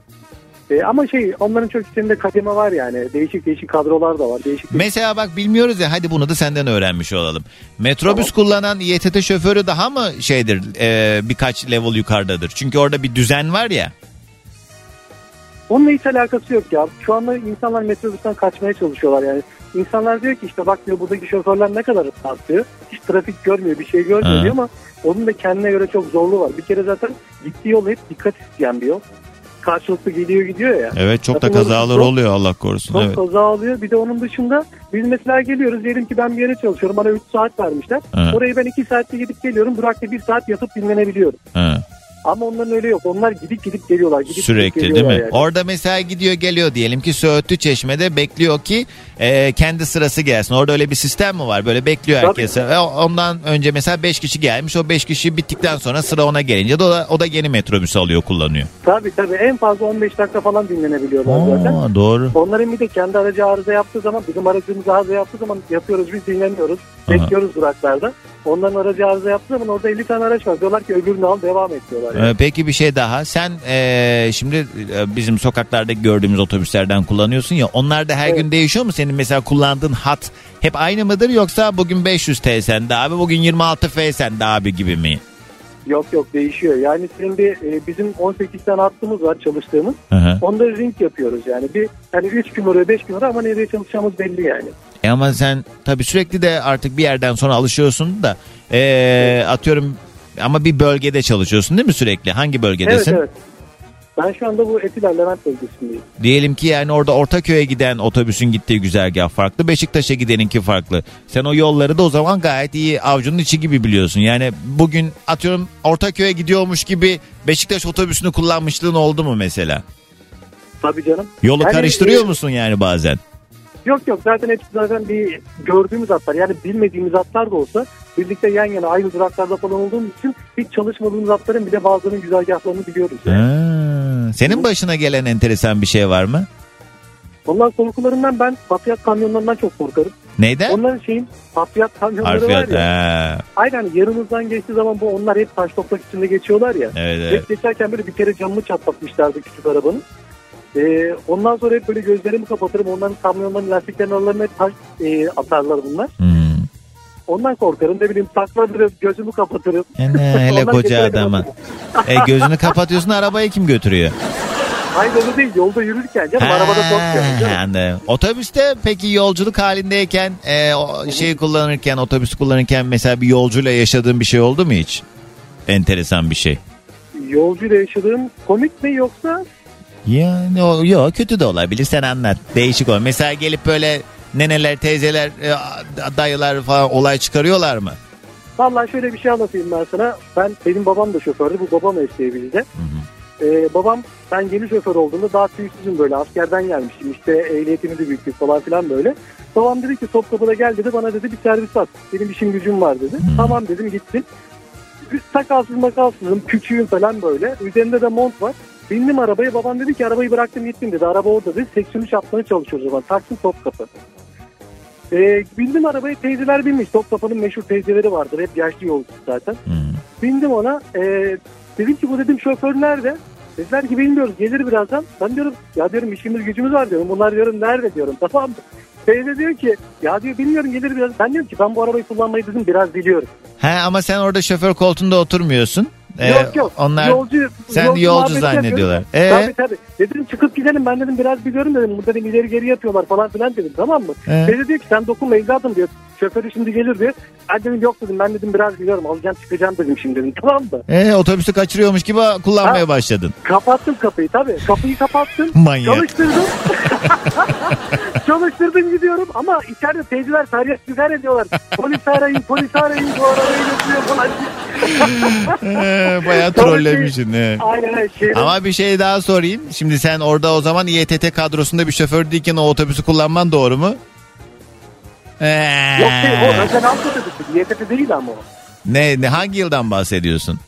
E, ama şey onların çok içinde kademe var yani. Değişik değişik kadrolar da var. Değişik Mesela bak bilmiyoruz ya hadi bunu da senden öğrenmiş olalım. Metrobüs kullanan İETT şoförü daha mı şeydir e, birkaç level yukarıdadır? Çünkü orada bir düzen var ya. Onunla hiç alakası yok ya. Şu anda insanlar metrobüsten kaçmaya çalışıyorlar yani. İnsanlar diyor ki işte bak diyor buradaki şoförler ne kadar rahat diyor. Hiç trafik görmüyor bir şey görmüyor Ha. diyor ama onun da kendine göre çok zorluğu var. Bir kere zaten gittiği yol hep dikkat isteyen bir yol. Karşılıklı geliyor gidiyor ya. Evet çok da Zaten kazalar çok- oluyor Allah korusun. Çok Evet. kaza oluyor. Bir de onun dışında biz mesela geliyoruz. Diyelim ki ben bir yere çalışıyorum. Bana 3 saat vermişler. Evet. Orayı ben 2 saatte gidip geliyorum. Durakta 1 saat yatıp dinlenebiliyorum. Ha. Ama onların öyle yok. Onlar gidip gidip geliyorlar. Gidip Sürekli gidip değil geliyorlar mi? yani. Orada mesela gidiyor geliyor diyelim ki Söğütlü Çeşme'de bekliyor ki e, kendi sırası gelsin. Orada öyle bir sistem mi var? Böyle bekliyor herkes. E, Ondan önce mesela 5 kişi gelmiş. O 5 kişi bittikten sonra sıra ona gelince de o da, o da yeni metrobüsü alıyor kullanıyor. Tabii tabii. En fazla 15 dakika falan dinlenebiliyorlar zaten. Aa, doğru. Onların bir de kendi aracı arıza yaptığı zaman bizim aracımız arıza yaptığı zaman yapıyoruz biz dinleniyoruz. Aha. Bekliyoruz duraklarda. Onların aracı arıza yaptığı zaman orada 50 tane araç var. Diyorlar ki öbürünü al devam et diyorlar. yani. Ee, peki bir şey daha. Sen e, şimdi e, bizim sokaklarda gördüğümüz otobüslerden kullanıyorsun ya. Onlar da her gün değişiyor mu? Senin mesela kullandığın hat hep aynı mıdır yoksa bugün 500 T sende abi bugün 26 F sende abi gibi mi? Yok yok değişiyor. Yani bir e, bizim 18 tane hattımız var çalıştığımız. Hı hı. Onda ring yapıyoruz yani. Bir hani 3 gün oraya 5 gün oraya ama nereye çalışacağımız belli yani. E ama sen tabii sürekli de artık bir yerden sonra alışıyorsun da e, atıyorum ama bir bölgede çalışıyorsun değil mi sürekli? Hangi bölgedesin? Evet evet. Ben şu anda bu Etiler Levent bölgesindeyim. Diyelim ki yani orada Ortaköy'e giden otobüsün gittiği güzergah farklı, Beşiktaş'a gideninki farklı. Sen o yolları da o zaman gayet iyi avcunun içi gibi biliyorsun. Yani bugün atıyorum Ortaköy'e gidiyormuş gibi Beşiktaş otobüsünü kullanmışlığın oldu mu mesela? Tabii canım. Yolu Yani, karıştırıyor e, musun yani bazen? Yok yok zaten hepsi zaten bir gördüğümüz hatlar. Yani bilmediğimiz hatlar da olsa birlikte yan yana aynı duraklarda falan olduğumuz için hiç çalışmadığımız hatların bile bazılarının güzergahlarını biliyoruz. Yani. Ha, senin başına gelen enteresan bir şey var mı? Onların korkularından ben patriyat kamyonlarından çok korkarım. Neyden? Onların şeyin patriyat kamyonları Harfiyat. var ya. Ha, Aynen yanımızdan geçtiği zaman bu onlar hep taş toprak içinde geçiyorlar ya. evet evet. Hep geçerken böyle bir kere camını çatlatmışlardı küçük arabanın. Ee, ondan sonra hep böyle gözlerimi kapatırım. Onların kamyonların lastiklerinin aralarına taş e, atarlar bunlar. Hmm. Ondan korkarım. Ne bileyim saklanırım, gözümü kapatırım. Ene, hele koca adama. E, gözünü kapatıyorsun arabayı kim götürüyor? Hayır onu değil yolda yürürken canım arabada korkmuyorum canım. Ha, anladım. Otobüste peki yolculuk halindeyken e, o şeyi kullanırken otobüs kullanırken mesela bir yolcuyla yaşadığın bir şey oldu mu hiç? Enteresan bir şey. Yolcuyla yaşadığım komik mi yoksa Yani o yok kötü de olabilir sen anlat. Değişik ol. Mesela gelip böyle neneler, teyzeler, e, dayılar falan olay çıkarıyorlar mı? Vallahi şöyle bir şey anlatayım ben sana. Ben benim babam da şofördü. Bu babam mesleği bizde. Ee, babam ben yeni şoför olduğumda daha tüysüzüm böyle askerden gelmişim. İşte ehliyetimi de büyüktük falan filan böyle. Babam dedi ki Topkapı'da gel dedi bana dedi bir servis at. Benim işim gücüm var dedi. Tamam dedim gittim. Üst sakalsız makalsızım küçüğüm falan böyle. Üzerinde de mont var. Bindim arabaya babam dedi ki arabayı bıraktım gittim dedi. Araba orada dedi. 83 yapmaya çalışıyoruz o zaman. Taksim Topkapı. Ee, bindim arabaya teyzeler binmiş. Topkapı'nın meşhur teyzeleri vardır. Hep yaşlı yolcu zaten. Bindim ona. Ee, dedim ki bu dedim şoför nerede? Dediler ki bilmiyoruz gelir birazdan. Ben diyorum ya diyorum işimiz gücümüz var diyorum. Bunlar diyorum nerede diyorum. Tamam mı? Teyze diyor ki ya diyor bilmiyorum gelir biraz. Ben diyorum ki ben bu arabayı kullanmayı dedim biraz biliyorum. He ama sen orada şoför koltuğunda oturmuyorsun. Ee, yok yok. Onlar yolcu, sen yolcu yolcu zannediyorlar. Ee? Tabii tabii. Dedim çıkıp gidelim ben dedim biraz biliyorum dedim. Burada dedim ileri geri yapıyorlar falan filan dedim tamam mı? Ee? Teyze diyor ki sen dokunma evladım diyor. Şoförü şimdi gelir diyor. Ben dedim yok dedim ben dedim biraz biliyorum alacağım çıkacağım dedim şimdi dedim tamam mı? Ee, otobüsü kaçırıyormuş gibi kullanmaya başladın. Kapattım kapıyı tabii. Kapıyı kapattım. Manyak. Çalıştırdım. Çalıştırdım gidiyorum ama içeride teyzeler feryat figan ediyorlar. Polis arayın, polis arayın bu arabayı götürüyor falan. Ee, bayağı trollemişsin. he. Aynen öyle. Şey, Ama bir şey daha sorayım. Şimdi sen orada o zaman İETT kadrosunda bir şoför değilken o otobüsü kullanman doğru mu? Ee, Yok değil o özel halk otobüsü. YTF değil ama o. ne, ne hangi yıldan bahsediyorsun?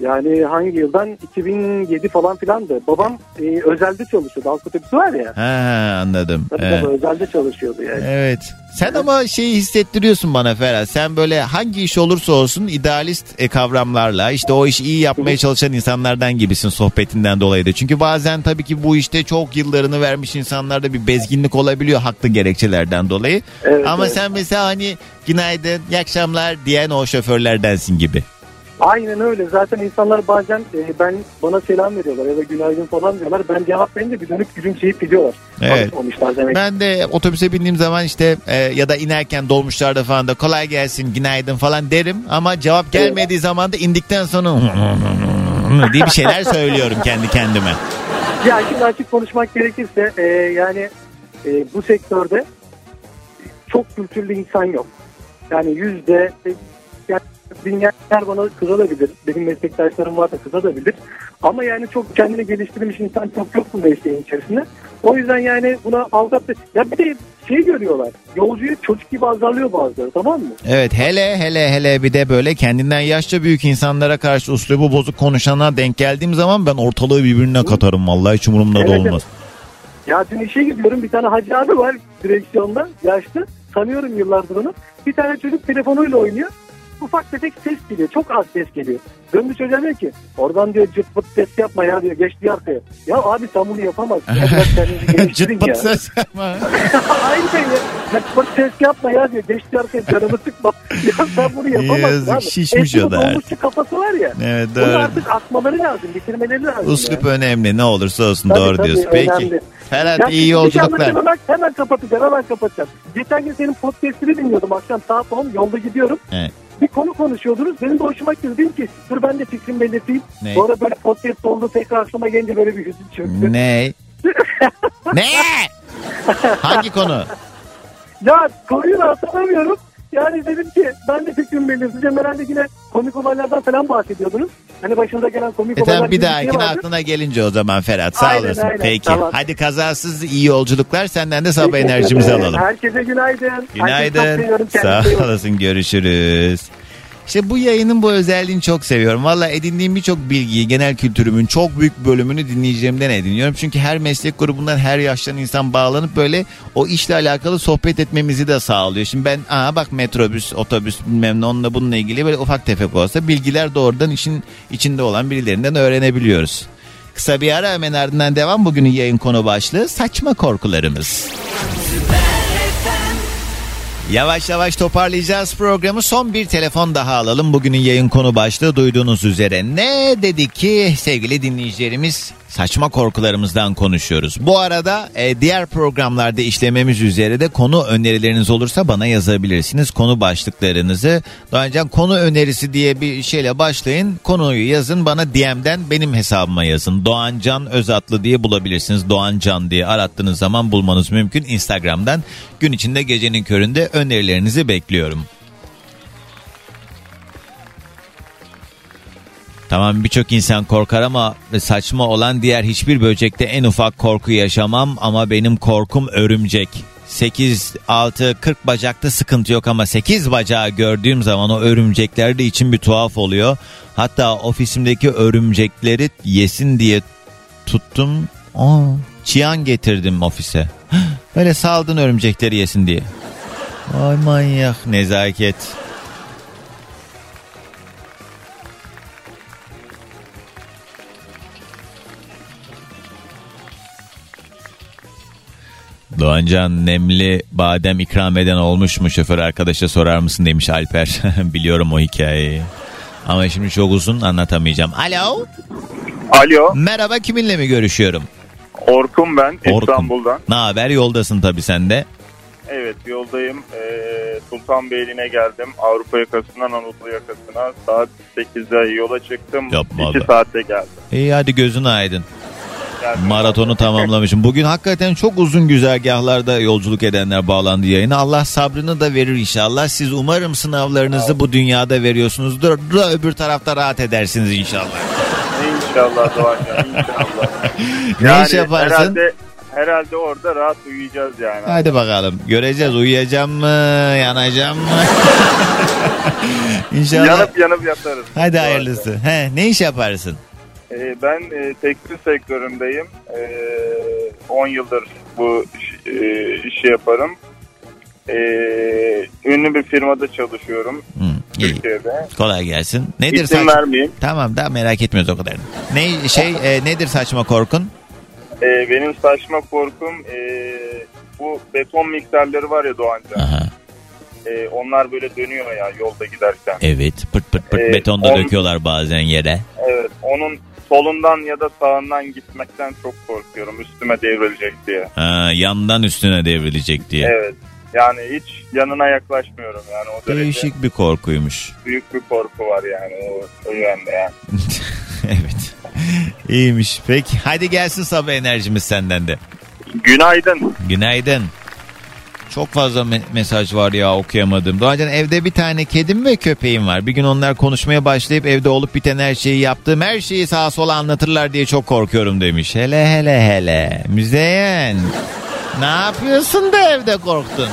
Yani hangi yıldan? 2007 falan filandı. Babam e, özelde çalışıyordu. Halk otobüsü var ya. Ha anladım. Tabii Evet. tabii özelde çalışıyordu yani. Evet. Sen ama şeyi hissettiriyorsun bana Ferhat. Sen böyle hangi iş olursa olsun idealist e, kavramlarla işte o işi iyi yapmaya çalışan insanlardan gibisin sohbetinden dolayı da. Çünkü bazen tabii ki bu işte çok yıllarını vermiş insanlarda bir bezginlik olabiliyor haklı gerekçelerden dolayı. Evet, ama evet. sen mesela hani günaydın, iyi akşamlar diyen o şoförlerdensin gibi. Aynen öyle. Zaten insanlar bazen e, ben bana selam veriyorlar ya da günaydın falan diyorlar. Ben cevap verince bir dönüp gülümseyip gidiyorlar. Evet. Demek. Ben de otobüse bindiğim zaman işte e, ya da inerken dolmuşlarda falan da kolay gelsin, günaydın falan derim. Ama cevap gelmediği zaman da indikten sonra diye bir şeyler söylüyorum kendi kendime. Ya şimdi açık konuşmak gerekirse e, yani e, bu sektörde çok kültürlü insan yok. Yani yüzde dinleyenler bana kızabilir. Benim meslektaşlarım var da kızabilir. Ama yani çok kendini geliştirmiş insan çok yok bu mesleğin içerisinde. O yüzden yani buna aldattı. Ya bir de şey görüyorlar. Yolcuyu çocuk gibi azarlıyor bazıları tamam mı? Evet hele hele hele bir de böyle kendinden yaşça büyük insanlara karşı uslubu bozuk konuşana denk geldiğim zaman ben ortalığı birbirine katarım vallahi hiç umurumda da Evet, olmaz. Ya dün işe gidiyorum bir tane hacı abi var direksiyonda yaşlı. Tanıyorum yıllardır onu. Bir tane çocuk telefonuyla oynuyor. Ufak tefek ses geliyor. Çok az ses geliyor. Döndü çocuğa diyor ki oradan diyor cırt pırt ses yapma ya diyor. Geçti arkaya. Ya abi sen bunu yapamazsın. Ya biraz kendinizi geliştirin Cıt pıt ya. ses yapma. Aynı şey ya. Cırt pırt ses yapma ya diyor. Geçti arkaya canımı sıkma. Ya sen bunu yapamazsın Yazık, abi. şişmiş Eski o da dolmuşçu kafası var ya. Evet Bunu doğru. artık atmaları lazım. Bitirmeleri lazım. Uslup ya. önemli ne olursa olsun Tabii, doğru tabii, diyorsun. Peki. önemli. Ferhat Ya iyi yolculuklar. Hemen, hemen kapatacağım hemen kapatacağım. Geçen gün senin podcastini dinliyordum akşam saat 10 yolda gidiyorum. Evet. Bir konu konuşuyordunuz. Benim de hoşuma gitti. Dedim ki dur ben de fikrimi belirteyim. Ne? Sonra böyle podcast oldu tekrar aklıma gelince böyle bir hüzün çöktü. Ne? ne? Hangi konu? Ya konuyu hatırlamıyorum. Yani dedim ki ben de fikrimi belirteceğim. Herhalde yine komik olaylardan falan bahsediyordunuz. Hani başınıza gelen komik E olaylar tamam bir dahakine vardı. aklına gelince o zaman Ferhat sağ Aynen, olasın. aynen, Peki tamam. hadi kazasız iyi yolculuklar senden de sabah Teşekkür enerjimizi alalım. Herkese günaydın. Herkese Günaydın. seviyorum. Sağ olasın görüşürüz. İşte bu yayının bu özelliğini çok seviyorum. Valla edindiğim birçok bilgiyi, genel kültürümün çok büyük bölümünü dinleyeceğimden ediniyorum. Çünkü her meslek grubundan her yaştan insan bağlanıp böyle o işle alakalı sohbet etmemizi de sağlıyor. Şimdi ben aa bak metrobüs, otobüs bilmem ne onunla bununla ilgili böyle ufak tefek olsa bilgiler doğrudan işin içinde olan birilerinden öğrenebiliyoruz. Kısa bir ara hemen ardından devam. Bugünün yayın konu başlığı saçma korkularımız. Yavaş yavaş toparlayacağız programı. Son bir telefon daha alalım. Bugünün yayın konu başlığı duyduğunuz üzere. Ne dedi ki sevgili dinleyicilerimiz saçma korkularımızdan konuşuyoruz. Bu arada e, diğer programlarda işlememiz üzere de konu önerileriniz olursa bana yazabilirsiniz. Konu başlıklarınızı. Doğancan konu önerisi diye bir şeyle başlayın. Konuyu yazın bana DM'den benim hesabıma yazın. Doğancan Özatlı diye bulabilirsiniz. Doğancan diye arattığınız zaman bulmanız mümkün. Instagram'dan gün içinde gecenin köründe önerilerinizi bekliyorum. Tamam birçok insan korkar ama saçma olan diğer hiçbir böcekte en ufak korku yaşamam ama benim korkum örümcek. 8, 6, 40 bacakta sıkıntı yok ama 8 bacağı gördüğüm zaman o örümcekler de için bir tuhaf oluyor. Hatta ofisimdeki örümcekleri yesin diye tuttum. Aa, çiyan getirdim ofise. Böyle saldın örümcekleri yesin diye. Ay manyak nezaket. Doğancan nemli badem ikram eden olmuş mu şoför arkadaşa sorar mısın demiş Alper. Biliyorum o hikayeyi. Ama şimdi çok uzun anlatamayacağım. Alo. Alo. Merhaba kiminle mi görüşüyorum? Orkun ben Orkun. İstanbul'dan. Ne haber yoldasın tabii sen de. Evet yoldayım. Ee, Sultanbeyli'ne geldim. Avrupa yakasından Anadolu yakasına. Saat 8'de yola çıktım. Yapma 2 be. saatte geldim. İyi hadi gözün aydın. Maratonu tamamlamışım. Bugün hakikaten çok uzun güzergahlarda yolculuk edenler bağlandı yayına. Allah sabrını da verir inşallah. Siz umarım sınavlarınızı bu dünyada veriyorsunuzdur. Da öbür tarafta rahat edersiniz inşallah. İnşallah Doğancan inşallah. Ne iş yaparsın? Herhalde, herhalde orada rahat uyuyacağız yani. Hadi bakalım. Göreceğiz. Uyuyacağım mı? Yanacağım mı? İnşallah. Yanıp yanıp yatarız. Hadi hayırlısı. He, ne iş yaparsın? Ee, ben e, tekstil sektöründeyim. Ee, 10 yıldır bu iş- e, işi yaparım. Ee, ünlü bir firmada çalışıyorum İyi. Türkiye'de. Kolay gelsin. Nedir İsim vermeyeyim. Tamam da merak etmiyoruz o kadar. Ne şey e, nedir saçma korkun? Ee, benim saçma korkum e, bu beton mikserleri var ya Doğanca. Ee, onlar böyle dönüyor ya yolda giderken. Evet. Pırt pırt pırt Ee, betonda on- döküyorlar bazen yere. Evet onun solundan ya da sağından gitmekten çok korkuyorum üstüme devrilecek diye. Ha, yandan üstüne devrilecek diye. Evet yani hiç yanına yaklaşmıyorum yani o derece Değişik bir korkuymuş. büyük bir korku var yani o, o yönde yani. evet. İyiymiş. Peki hadi gelsin sabah enerjimiz senden de. Günaydın. Günaydın. Çok fazla me- mesaj var ya okuyamadım. Doğacan evde bir tane kedim ve köpeğim var. Bir gün onlar konuşmaya başlayıp evde olup biten her şeyi yaptığım her şeyi sağa sola anlatırlar diye çok korkuyorum demiş. Hele hele hele. Müzeyyen. ne yapıyorsun da evde korktun?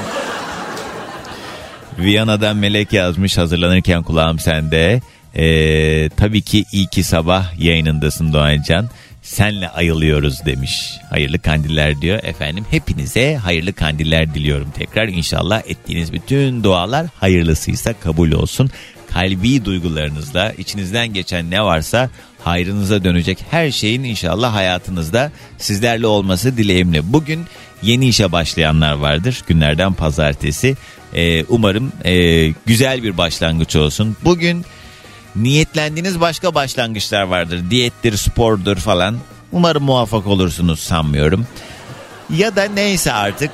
Viyana'dan Melek yazmış hazırlanırken kulağım sende. Ee, tabii ki iyi ki sabah yayınındasın Doğancan. Senle ayılıyoruz demiş. Hayırlı kandiller diyor. Efendim hepinize hayırlı kandiller diliyorum tekrar. İnşallah ettiğiniz bütün dualar hayırlısıysa kabul olsun. Kalbi duygularınızla içinizden geçen ne varsa hayrınıza dönecek her şeyin inşallah hayatınızda sizlerle olması dileğimle. Bugün yeni işe başlayanlar vardır günlerden pazartesi. Ee, umarım e, güzel bir başlangıç olsun. Bugün niyetlendiğiniz başka başlangıçlar vardır. Diyettir, spordur falan. Umarım muvaffak olursunuz sanmıyorum. Ya da neyse artık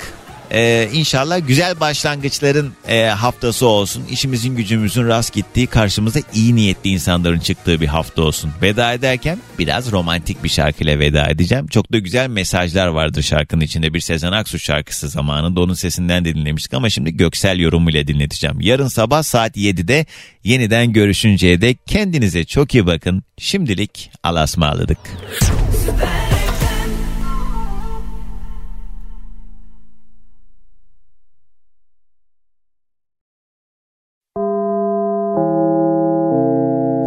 e, inşallah güzel başlangıçların e, haftası olsun. İşimizin gücümüzün rast gittiği karşımıza iyi niyetli insanların çıktığı bir hafta olsun. Veda ederken biraz romantik bir şarkıyla veda edeceğim. Çok da güzel mesajlar vardır şarkının içinde. Bir Sezen Aksu şarkısı zamanında onun sesinden de dinlemiştik ama şimdi Göksel yorumuyla dinleteceğim. Yarın sabah saat 7'de yeniden görüşünceye dek kendinize çok iyi bakın. Şimdilik alasmaladık.